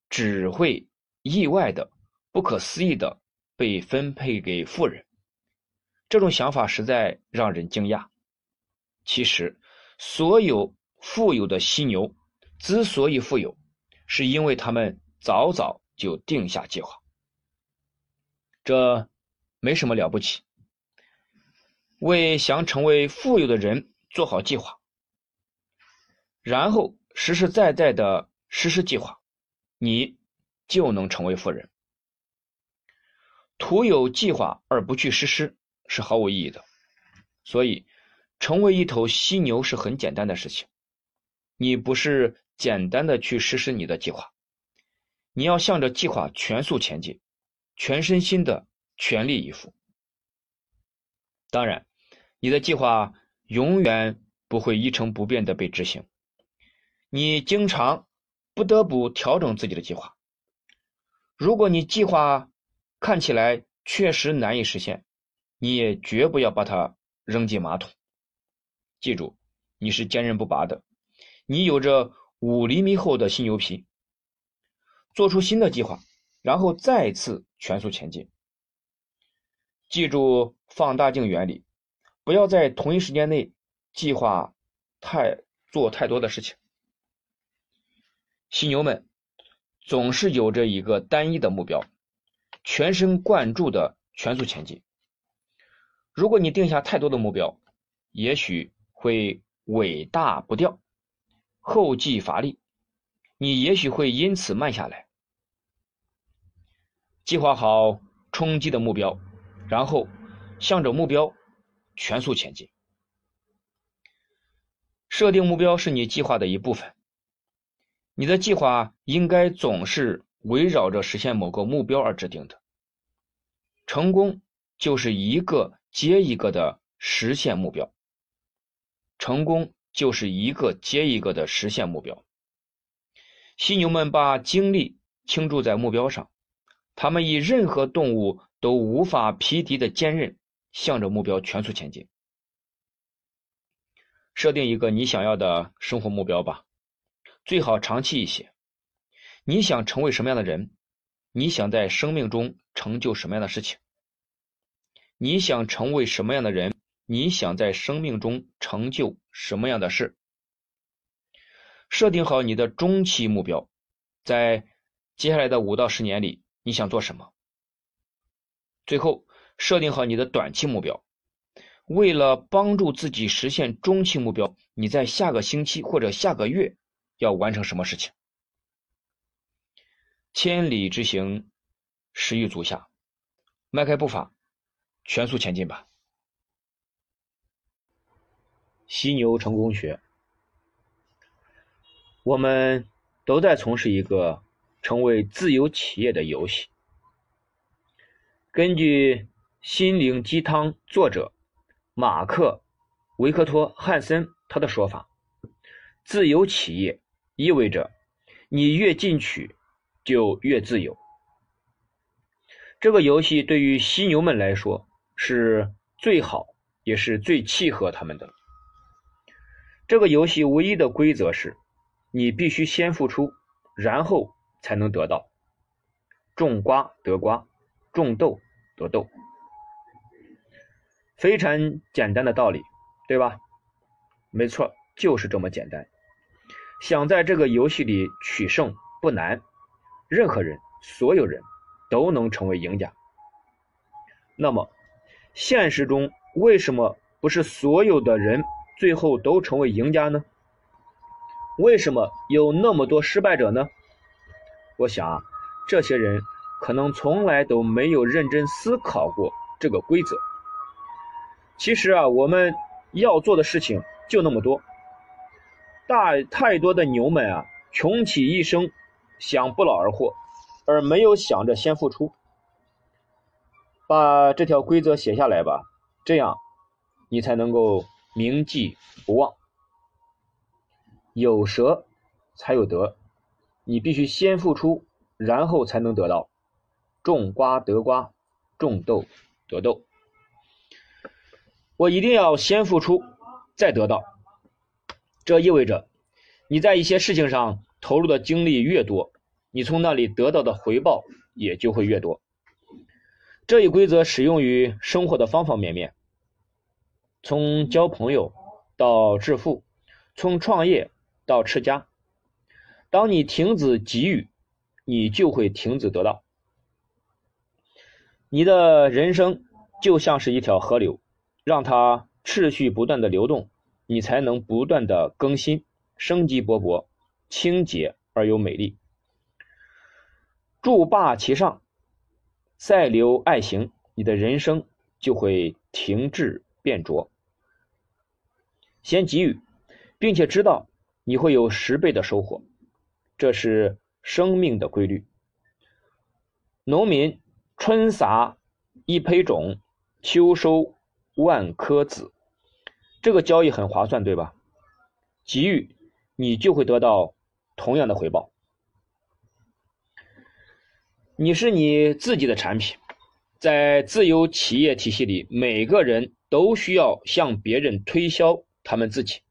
只会意外的、不可思议的。被分配给富人，这种想法实在让人惊讶。其实，所有富有的犀牛之所以富有，是因为他们早早就定下计划。这没什么了不起。为想成为富有的人做好计划，然后实实在在的实施计划，你就能成为富人。徒有计划而不去实施是毫无意义的，所以成为一头犀牛是很简单的事情。你不是简单的去实施你的计划，你要向着计划全速前进，全身心的全力以赴。当然，你的计划永远不会一成不变的被执行，你经常不得不调整自己的计划。如果你计划，看起来确实难以实现，你也绝不要把它扔进马桶。记住，你是坚韧不拔的，你有着五厘米厚的犀牛皮。做出新的计划，然后再次全速前进。记住放大镜原理，不要在同一时间内计划太做太多的事情。犀牛们总是有着一个单一的目标。全神贯注的全速前进。如果你定下太多的目标，也许会尾大不掉，后继乏力，你也许会因此慢下来。计划好冲击的目标，然后向着目标全速前进。设定目标是你计划的一部分，你的计划应该总是。围绕着实现某个目标而制定的，成功就是一个接一个的实现目标。成功就是一个接一个的实现目标。犀牛们把精力倾注在目标上，他们以任何动物都无法匹敌的坚韧，向着目标全速前进。设定一个你想要的生活目标吧，最好长期一些。你想成为什么样的人？你想在生命中成就什么样的事情？你想成为什么样的人？你想在生命中成就什么样的事？设定好你的中期目标，在接下来的五到十年里，你想做什么？最后，设定好你的短期目标，为了帮助自己实现中期目标，你在下个星期或者下个月要完成什么事情？千里之行，始于足下。迈开步伐，全速前进吧。犀牛成功学，我们都在从事一个成为自由企业的游戏。根据《心灵鸡汤》作者马克·维克托·汉森他的说法，自由企业意味着你越进取。就越自由。这个游戏对于犀牛们来说是最好，也是最契合他们的。这个游戏唯一的规则是，你必须先付出，然后才能得到。种瓜得瓜，种豆得豆，非常简单的道理，对吧？没错，就是这么简单。想在这个游戏里取胜不难，任何人、所有人都能成为赢家。那么，现实中为什么不是所有的人最后都成为赢家呢？为什么有那么多失败者呢？我想，这些人可能从来都没有认真思考过这个规则。其实啊，我们要做的事情就那么多。大太多的牛们啊，穷其一生想不劳而获，而没有想着先付出。把这条规则写下来吧，这样你才能够铭记不忘。有舍才有得，你必须先付出，然后才能得到。种瓜得瓜，种豆得豆。我一定要先付出，再得到。这意味着，你在一些事情上投入的精力越多，你从那里得到的回报也就会越多。这一规则适用于生活的方方面面，从交朋友到致富，从创业到持家。当你停止给予，你就会停止得到。你的人生就像是一条河流，让它持续不断的流动。你才能不断的更新、生机勃勃、清洁而又美丽。筑坝其上，塞流爱行，你的人生就会停滞变浊。先给予，并且知道你会有十倍的收获，这是生命的规律。农民春撒一胚种，秋收万颗子。这个交易很划算，对吧？给予，你就会得到同样的回报。你是你自己的产品，在自由企业体系里，每个人都需要向别人推销他们自己。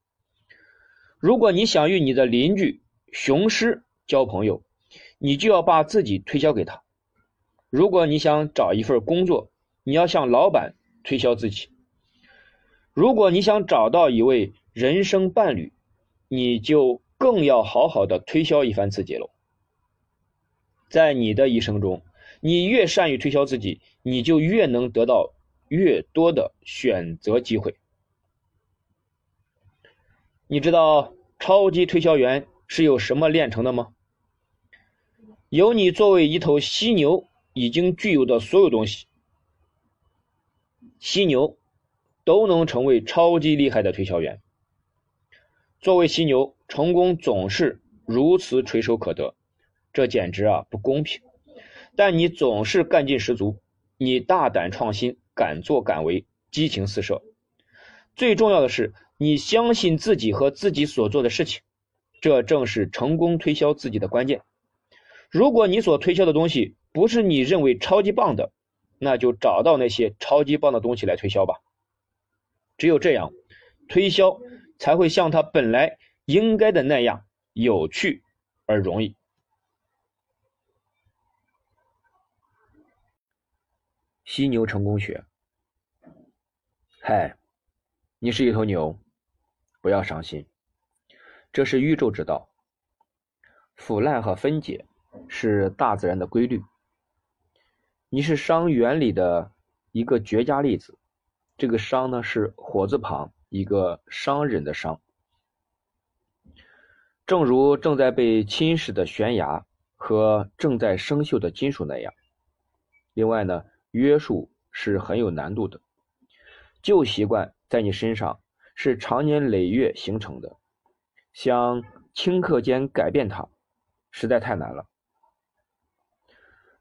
如果你想与你的邻居雄狮交朋友，你就要把自己推销给他；如果你想找一份工作，你要向老板推销自己。如果你想找到一位人生伴侣，你就更要好好的推销一番自己喽。在你的一生中，你越善于推销自己，你就越能得到越多的选择机会。你知道超级推销员是由什么炼成的吗？由你作为一头犀牛已经具有的所有东西。犀牛。都能成为超级厉害的推销员。作为犀牛，成功总是如此垂手可得，这简直啊不公平。但你总是干劲十足，你大胆创新，敢作敢为，激情四射。最重要的是，你相信自己和自己所做的事情，这正是成功推销自己的关键。如果你所推销的东西不是你认为超级棒的，那就找到那些超级棒的东西来推销吧。只有这样，推销才会像它本来应该的那样有趣而容易。犀牛成功学。嗨，你是一头牛，不要伤心，这是宇宙之道。腐烂和分解是大自然的规律。你是商原理的一个绝佳例子。这个“商”呢是火字旁一个商人的“商”，正如正在被侵蚀的悬崖和正在生锈的金属那样。另外呢，约束是很有难度的，旧习惯在你身上是长年累月形成的，想顷刻间改变它，实在太难了。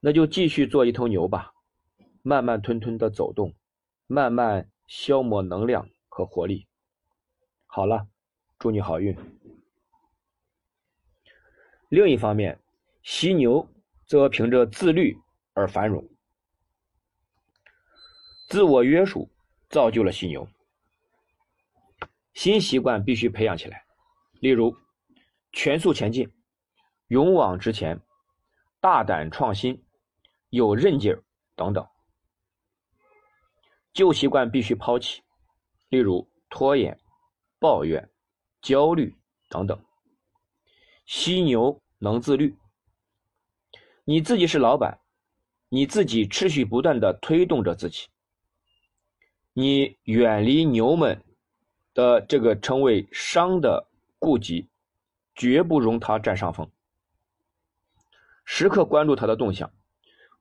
那就继续做一头牛吧，慢慢吞吞的走动。慢慢消磨能量和活力。好了，祝你好运。另一方面，犀牛则凭着自律而繁荣。自我约束造就了犀牛。新习惯必须培养起来，例如全速前进、勇往直前、大胆创新、有韧劲儿等等。旧习惯必须抛弃，例如拖延、抱怨、焦虑等等。犀牛能自律，你自己是老板，你自己持续不断的推动着自己，你远离牛们的这个称为商的顾忌，绝不容他占上风。时刻关注他的动向，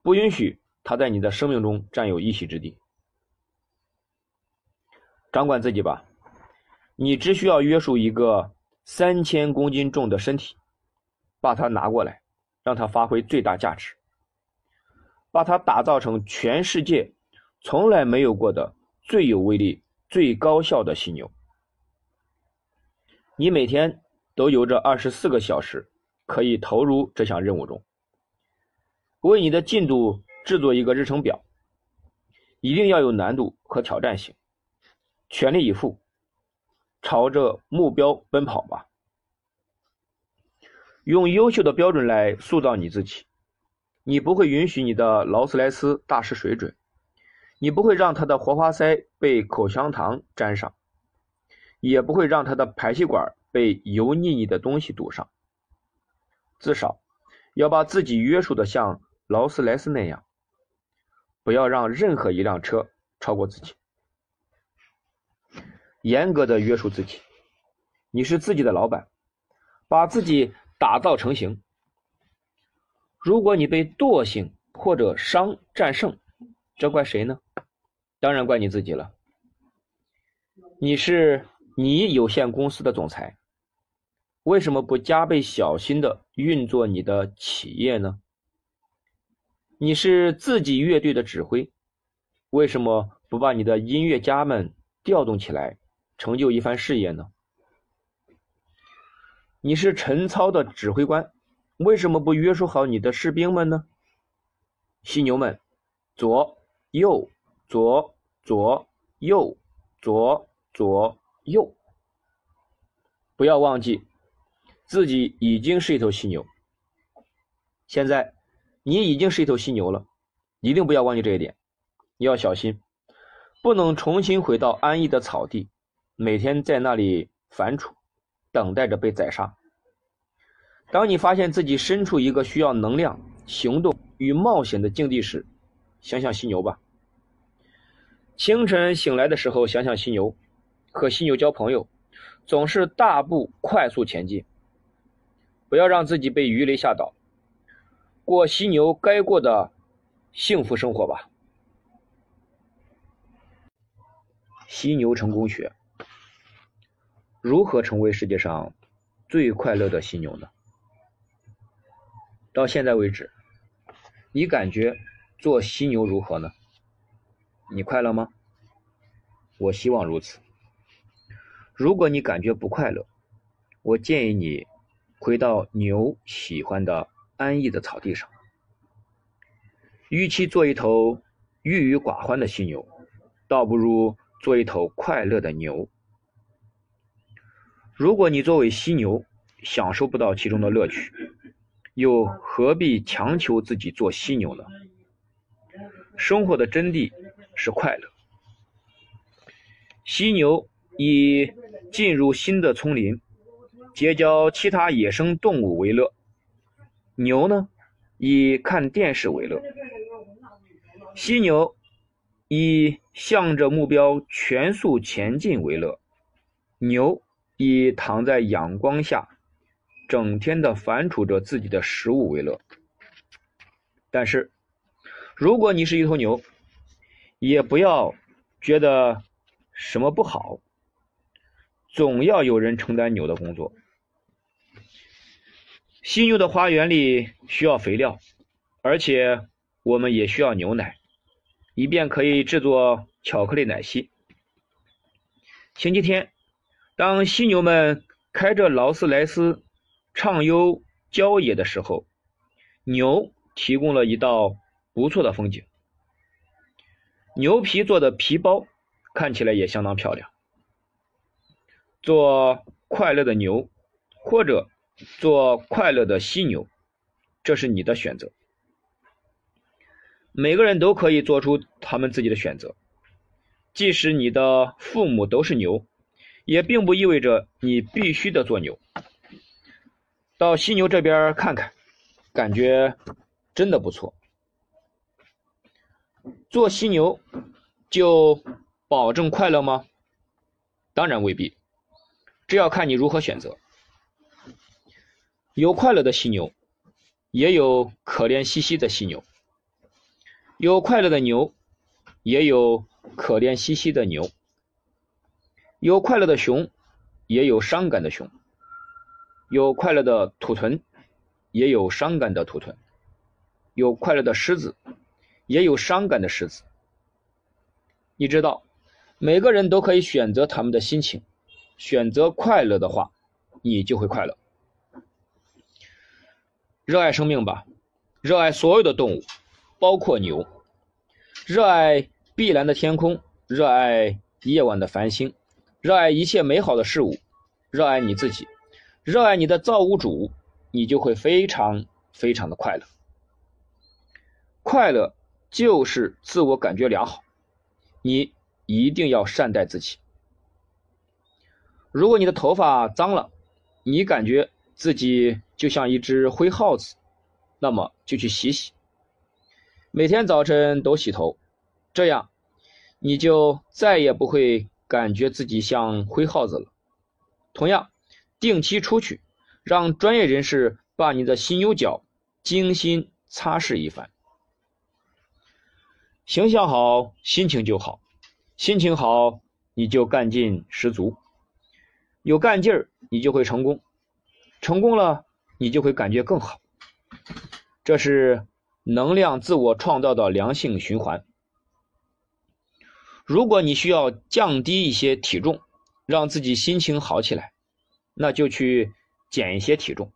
不允许他在你的生命中占有一席之地。掌管自己吧，你只需要约束一个三千公斤重的身体，把它拿过来，让它发挥最大价值，把它打造成全世界从来没有过的最有威力、最高效的犀牛。你每天都有着二十四个小时可以投入这项任务中。为你的进度制作一个日程表，一定要有难度和挑战性，全力以赴，朝着目标奔跑吧。用优秀的标准来塑造你自己，你不会允许你的劳斯莱斯大失水准，你不会让他的活花塞被口香糖粘上，也不会让他的排气管被油腻腻的东西堵上。至少要把自己约束的像。劳斯莱斯那样，不要让任何一辆车超过自己。严格的约束自己，你是自己的老板，把自己打造成型。如果你被惰性或者伤战胜，这怪谁呢？当然怪你自己了。你是你有限公司的总裁，为什么不加倍小心的运作你的企业呢？你是自己乐队的指挥，为什么不把你的音乐家们调动起来，成就一番事业呢？你是陈操的指挥官，为什么不约束好你的士兵们呢？犀牛们，左右左左右左左右，不要忘记，自己已经是一头犀牛，现在。你已经是一头犀牛了，一定不要忘记这一点。你要小心，不能重新回到安逸的草地，每天在那里反刍，等待着被宰杀。当你发现自己身处一个需要能量、行动与冒险的境地时，想想犀牛吧。清晨醒来的时候，想想犀牛，和犀牛交朋友，总是大步快速前进。不要让自己被鱼雷吓倒。过犀牛该过的幸福生活吧。犀牛成功学：如何成为世界上最快乐的犀牛呢？到现在为止，你感觉做犀牛如何呢？你快乐吗？我希望如此。如果你感觉不快乐，我建议你回到牛喜欢的。安逸的草地上，与其做一头郁郁寡欢的犀牛，倒不如做一头快乐的牛。如果你作为犀牛享受不到其中的乐趣，又何必强求自己做犀牛呢？生活的真谛是快乐。犀牛以进入新的丛林，结交其他野生动物为乐。牛呢，以看电视为乐；犀牛以向着目标全速前进为乐；牛以躺在阳光下，整天的反刍着自己的食物为乐。但是，如果你是一头牛，也不要觉得什么不好，总要有人承担牛的工作。犀牛的花园里需要肥料，而且我们也需要牛奶，以便可以制作巧克力奶昔。星期天，当犀牛们开着劳斯莱斯畅游郊野的时候，牛提供了一道不错的风景。牛皮做的皮包看起来也相当漂亮。做快乐的牛，或者。做快乐的犀牛，这是你的选择。每个人都可以做出他们自己的选择，即使你的父母都是牛，也并不意味着你必须得做牛。到犀牛这边看看，感觉真的不错。做犀牛就保证快乐吗？当然未必，这要看你如何选择。有快乐的犀牛，也有可怜兮兮的犀牛；有快乐的牛，也有可怜兮兮的牛；有快乐的熊，也有伤感的熊；有快乐的土豚，也有伤感的土豚；有快乐的狮子，也有伤感的狮子。你知道，每个人都可以选择他们的心情，选择快乐的话，你就会快乐。热爱生命吧，热爱所有的动物，包括牛。热爱碧蓝的天空，热爱夜晚的繁星，热爱一切美好的事物，热爱你自己，热爱你的造物主，你就会非常非常的快乐。快乐就是自我感觉良好，你一定要善待自己。如果你的头发脏了，你感觉自己。就像一只灰耗子，那么就去洗洗。每天早晨都洗头，这样你就再也不会感觉自己像灰耗子了。同样，定期出去，让专业人士把你的犀牛角精心擦拭一番。形象好，心情就好；心情好，你就干劲十足。有干劲儿，你就会成功。成功了。你就会感觉更好，这是能量自我创造的良性循环。如果你需要降低一些体重，让自己心情好起来，那就去减一些体重。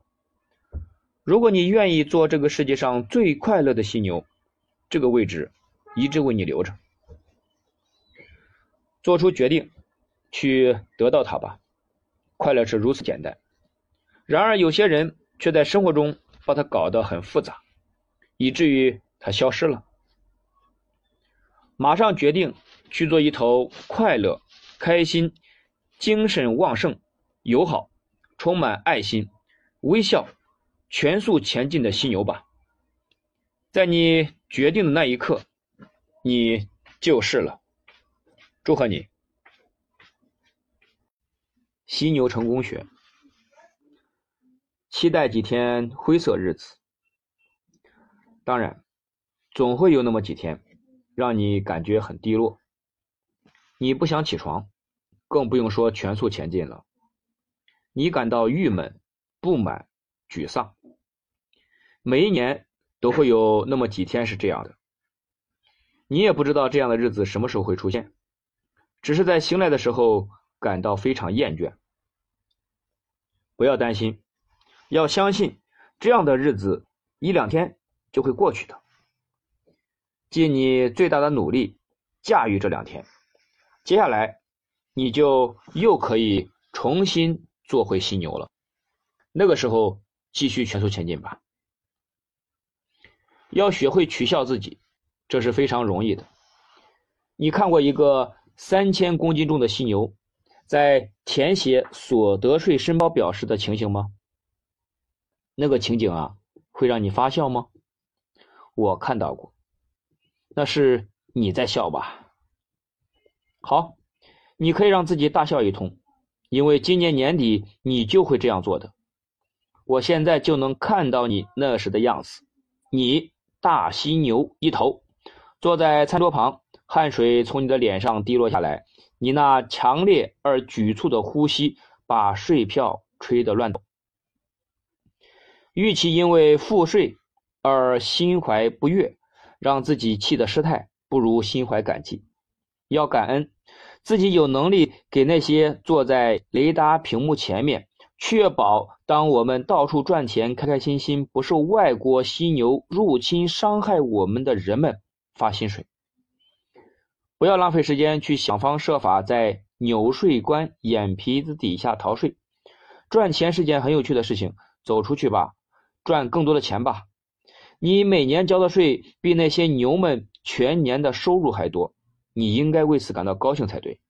如果你愿意做这个世界上最快乐的犀牛，这个位置一直为你留着。做出决定，去得到它吧。快乐是如此简单。然而有些人。却在生活中把它搞得很复杂，以至于它消失了。马上决定去做一头快乐、开心、精神旺盛、友好、充满爱心、微笑、全速前进的犀牛吧！在你决定的那一刻，你就是了。祝贺你，犀牛成功学。期待几天灰色日子，当然，总会有那么几天，让你感觉很低落。你不想起床，更不用说全速前进了。你感到郁闷、不满、沮丧。每一年都会有那么几天是这样的。你也不知道这样的日子什么时候会出现，只是在醒来的时候感到非常厌倦。不要担心。要相信，这样的日子一两天就会过去的。尽你最大的努力驾驭这两天，接下来你就又可以重新做回犀牛了。那个时候继续全速前进吧。要学会取笑自己，这是非常容易的。你看过一个三千公斤重的犀牛在填写所得税申报表时的情形吗？那个情景啊，会让你发笑吗？我看到过，那是你在笑吧？好，你可以让自己大笑一通，因为今年年底你就会这样做的。我现在就能看到你那时的样子，你大犀牛一头，坐在餐桌旁，汗水从你的脸上滴落下来，你那强烈而局促的呼吸把税票吹得乱抖。与其因为赋税而心怀不悦，让自己气得失态，不如心怀感激。要感恩自己有能力给那些坐在雷达屏幕前面，确保当我们到处赚钱、开开心心、不受外国犀牛入侵伤害我们的人们发薪水。不要浪费时间去想方设法在牛税官眼皮子底下逃税。赚钱是件很有趣的事情，走出去吧。赚更多的钱吧，你每年交的税比那些牛们全年的收入还多，你应该为此感到高兴才对。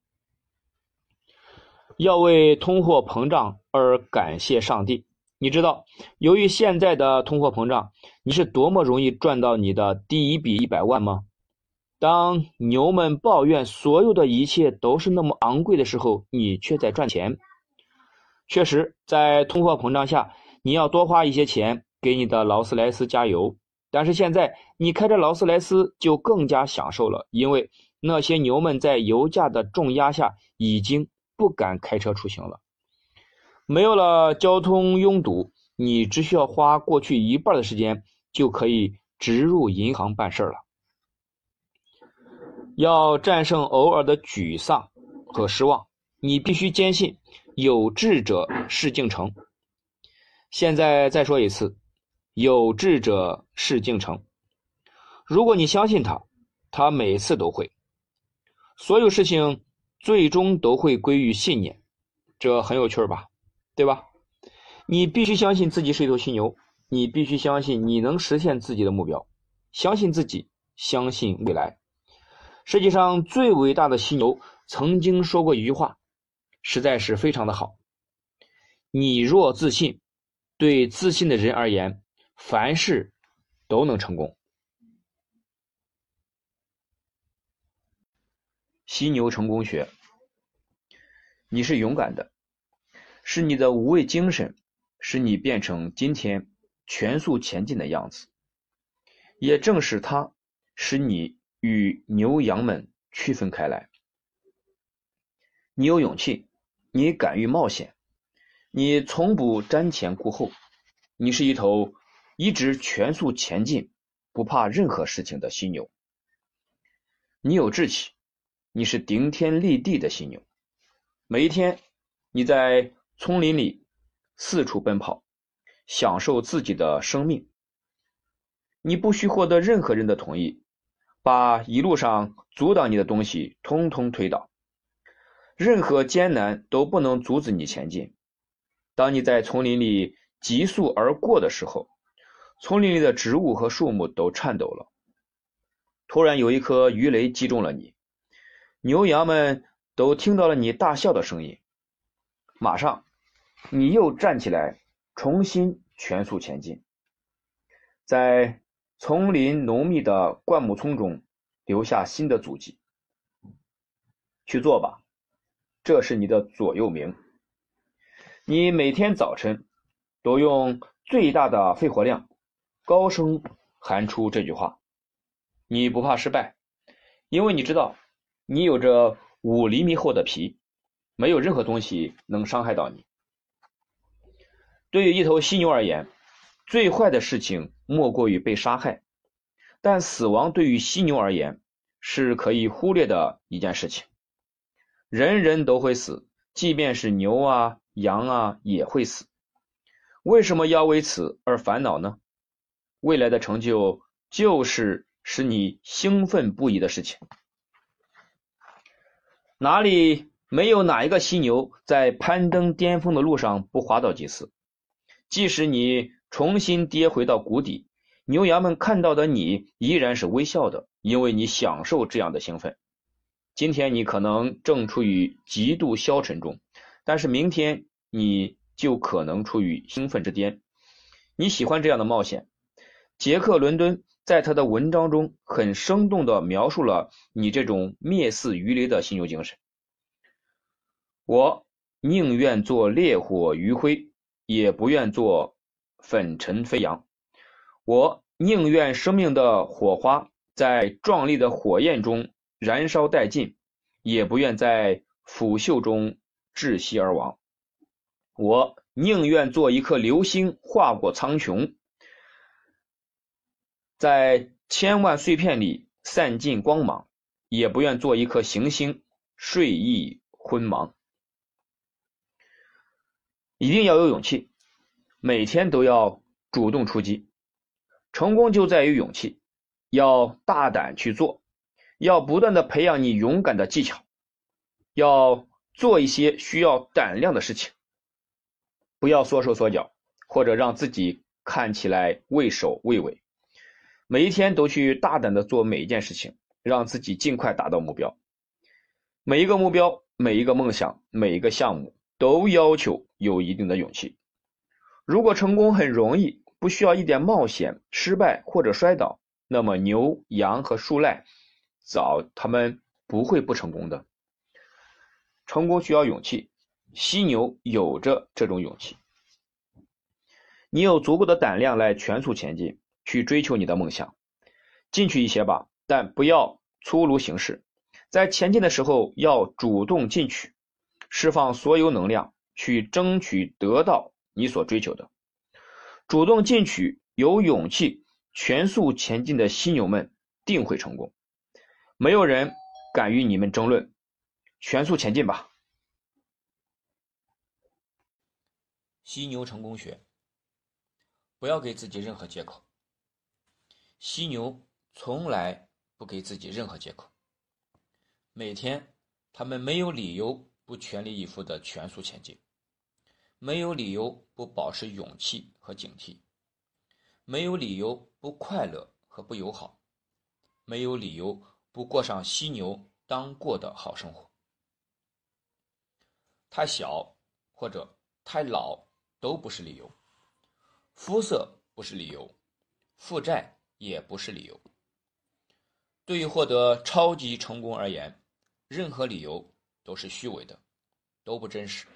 要为通货膨胀而感谢上帝。你知道，由于现在的通货膨胀，你是多么容易赚到你的第一笔一百万吗？当牛们抱怨所有的一切都是那么昂贵的时候，你却在赚钱。确实，在通货膨胀下，你要多花一些钱给你的劳斯莱斯加油。但是现在，你开着劳斯莱斯就更加享受了，因为那些牛们在油价的重压下已经不敢开车出行了。没有了交通拥堵，你只需要花过去一半的时间就可以直入银行办事了。要战胜偶尔的沮丧和失望，你必须坚信有志者事竟成。现在再说一次，有志者事竟成。如果你相信他，他每次都会。所有事情最终都会归于信念，这很有趣吧？对吧？你必须相信自己是一头犀牛，你必须相信你能实现自己的目标，相信自己，相信未来。世界上最伟大的犀牛曾经说过一句话，实在是非常的好。你若自信，对自信的人而言，凡事都能成功。犀牛成功学，你是勇敢的，是你的无畏精神使你变成今天全速前进的样子，也正是它使你。与牛羊们区分开来。你有勇气，你敢于冒险，你从不瞻前顾后，你是一头一直全速前进、不怕任何事情的犀牛。你有志气，你是顶天立地的犀牛。每一天，你在丛林里四处奔跑，享受自己的生命。你不需获得任何人的同意。把一路上阻挡你的东西通通推倒，任何艰难都不能阻止你前进。当你在丛林里急速而过的时候，丛林里的植物和树木都颤抖了。突然有一颗鱼雷击中了你，牛羊们都听到了你大笑的声音。马上，你又站起来，重新全速前进，在。丛林浓密的灌木丛中留下新的足迹。去做吧，这是你的左右铭。你每天早晨都用最大的肺活量高声喊出这句话。你不怕失败，因为你知道你有着五厘米厚的皮，没有任何东西能伤害到你。对于一头犀牛而言。最坏的事情莫过于被杀害，但死亡对于犀牛而言是可以忽略的一件事情。人人都会死，即便是牛啊、羊啊也会死。为什么要为此而烦恼呢？未来的成就就是使你兴奋不已的事情。哪里没有哪一个犀牛在攀登巅峰的路上不滑倒几次？即使你。重新跌回到谷底，牛羊们看到的你依然是微笑的，因为你享受这样的兴奋。今天你可能正处于极度消沉中，但是明天你就可能处于兴奋之巅。你喜欢这样的冒险。杰克·伦敦在他的文章中很生动地描述了你这种灭似鱼雷的犀牛精神。我宁愿做烈火余晖，也不愿做。粉尘飞扬，我宁愿生命的火花在壮丽的火焰中燃烧殆尽，也不愿在腐朽中窒息而亡。我宁愿做一颗流星划过苍穹，在千万碎片里散尽光芒，也不愿做一颗行星睡意昏茫。一定要有勇气。每天都要主动出击，成功就在于勇气，要大胆去做，要不断的培养你勇敢的技巧，要做一些需要胆量的事情，不要缩手缩脚，或者让自己看起来畏首畏尾，每一天都去大胆的做每一件事情，让自己尽快达到目标。每一个目标、每一个梦想、每一个项目都要求有一定的勇气。如果成功很容易，不需要一点冒险、失败或者摔倒，那么牛、羊和树赖早他们不会不成功的。成功需要勇气，犀牛有着这种勇气。你有足够的胆量来全速前进，去追求你的梦想。进去一些吧，但不要粗鲁行事。在前进的时候要主动进取，释放所有能量，去争取得到你所追求的。主动进取、有勇气、全速前进的犀牛们定会成功。没有人敢与你们争论。全速前进吧！犀牛成功学。不要给自己任何借口。犀牛从来不给自己任何借口。每天，他们没有理由不全力以赴的全速前进，没有理由不保持勇气和警惕，没有理由不快乐和不友好，没有理由不过上犀牛当过的好生活。太小或者太老都不是理由。肤色不是理由，负债也不是理由。对于获得超级成功而言，任何理由都是虚伪的，都不真实。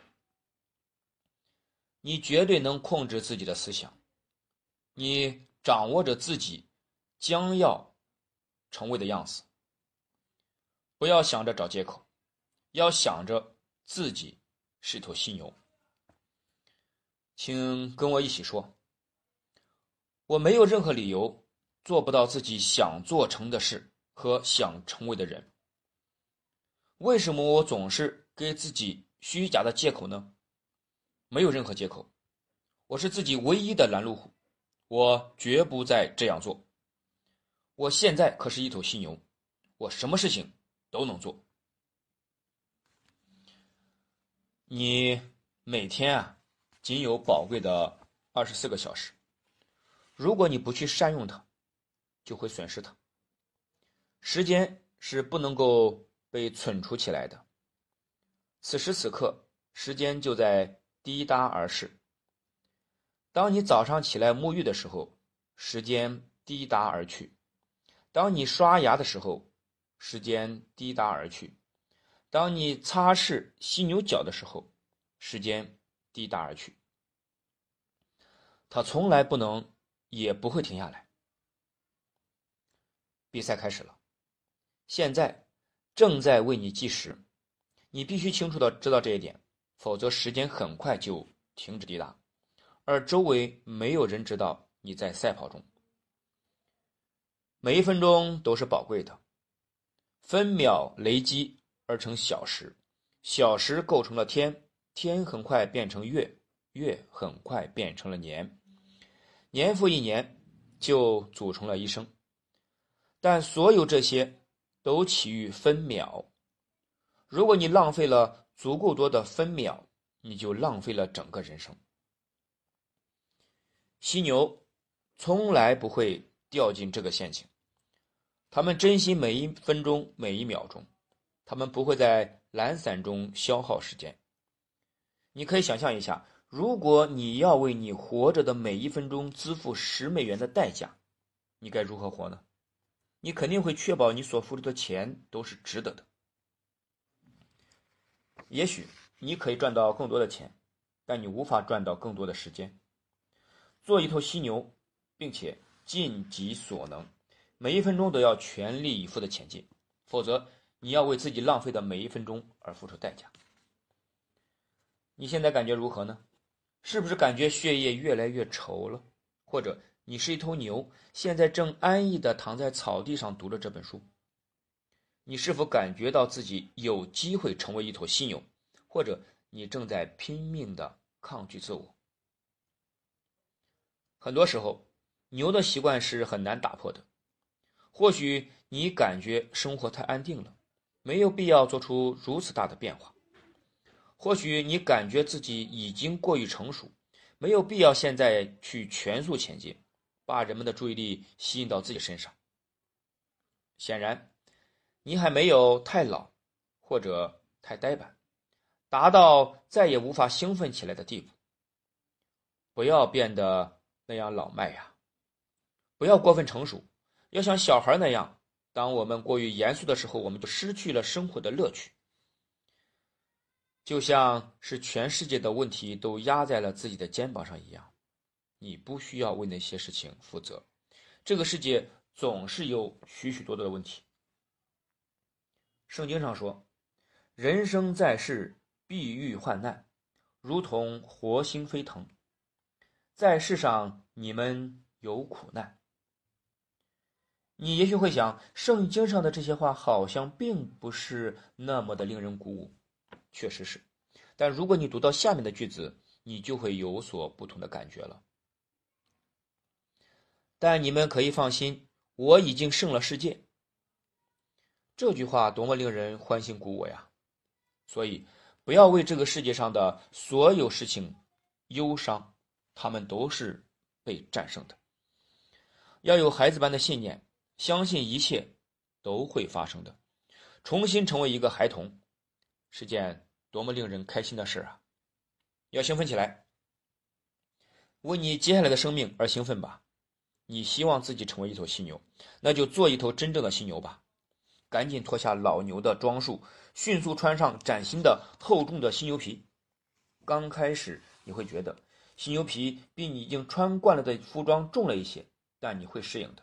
你绝对能控制自己的思想，你掌握着自己将要成为的样子。不要想着找借口，要想着自己是头犀牛。请跟我一起说。我没有任何理由做不到自己想做成的事和想成为的人。为什么我总是给自己虚假的借口呢？没有任何借口，我是自己唯一的拦路虎，我绝不再这样做。我现在可是一头犀牛，我什么事情都能做。你每天啊，仅有宝贵的二十四个小时。如果你不去善用它，就会损失它。时间是不能够被存储起来的。此时此刻，时间就在滴答而逝。当你早上起来沐浴的时候，时间滴答而去；当你刷牙的时候，时间滴答而去；当你擦拭犀牛角的时候，时间滴答而去。它从来不能。也不会停下来。比赛开始了，现在正在为你计时，你必须清楚的知道这一点，否则时间很快就停止滴答，而周围没有人知道你在赛跑中。每一分钟都是宝贵的，分秒累积而成小时，小时构成了天，天很快变成月，月很快变成了年。年复一年，就组成了一生，但所有这些都起于分秒。如果你浪费了足够多的分秒，你就浪费了整个人生。犀牛从来不会掉进这个陷阱，他们珍惜每一分钟每一秒钟，他们不会在懒散中消耗时间。你可以想象一下。如果你要为你活着的每一分钟支付十美元的代价，你该如何活呢？你肯定会确保你所付出的钱都是值得的。也许你可以赚到更多的钱，但你无法赚到更多的时间。做一头犀牛，并且尽己所能，每一分钟都要全力以赴的前进，否则你要为自己浪费的每一分钟而付出代价。你现在感觉如何呢？是不是感觉血液越来越稠了？或者你是一头牛，现在正安逸的躺在草地上读着这本书？你是否感觉到自己有机会成为一头犀牛？或者你正在拼命的抗拒自我？很多时候，牛的习惯是很难打破的。或许你感觉生活太安定了，没有必要做出如此大的变化。或许你感觉自己已经过于成熟，没有必要现在去全速前进。把人们的注意力吸引到自己身上。显然，你还没有太老或者太呆板，达到再也无法兴奋起来的地步。不要变得那样老迈呀，不要过分成熟，要像小孩那样。当我们过于严肃的时候，我们就失去了生活的乐趣。就像是全世界的问题都压在了自己的肩膀上一样，你不需要为那些事情负责。这个世界总是有许许多多的问题。圣经上说：“人生在世，必遇患难，如同活星飞腾。”在世上，你们有苦难。你也许会想，圣经上的这些话好像并不是那么的令人鼓舞。确实是，但如果你读到下面的句子，你就会有所不同的感觉了。但你们可以放心，我已经胜了世界。这句话多么令人欢欣鼓舞呀！所以，不要为这个世界上的所有事情忧伤，他们都是被战胜的。要有孩子般的信念。相信一切都会发生的，重新成为一个孩童，是件多么令人开心的事啊！要兴奋起来，为你接下来的生命而兴奋吧！你希望自己成为一头犀牛，那就做一头真正的犀牛吧！赶紧脱下老牛的装束，迅速穿上崭新的厚重的犀牛皮。刚开始你会觉得犀牛皮比你已经穿惯了的服装重了一些，但你会适应的。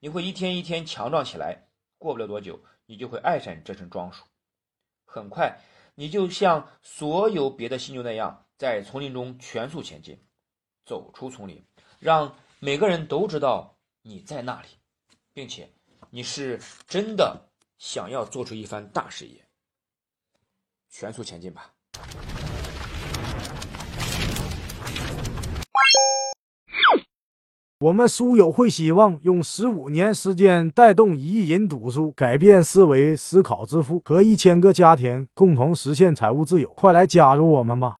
你会一天一天强壮起来，过不了多久，你就会爱上这身装束。很快，你就像所有别的犀牛那样，在丛林中全速前进，走出丛林，让每个人都知道你在那里，并且你是真的想要做出一番大事业。全速前进吧！我们书友会希望用十五年时间带动一亿人读书，改变思维，思考致富，和一千个家庭共同实现财务自由。快来加入我们吧！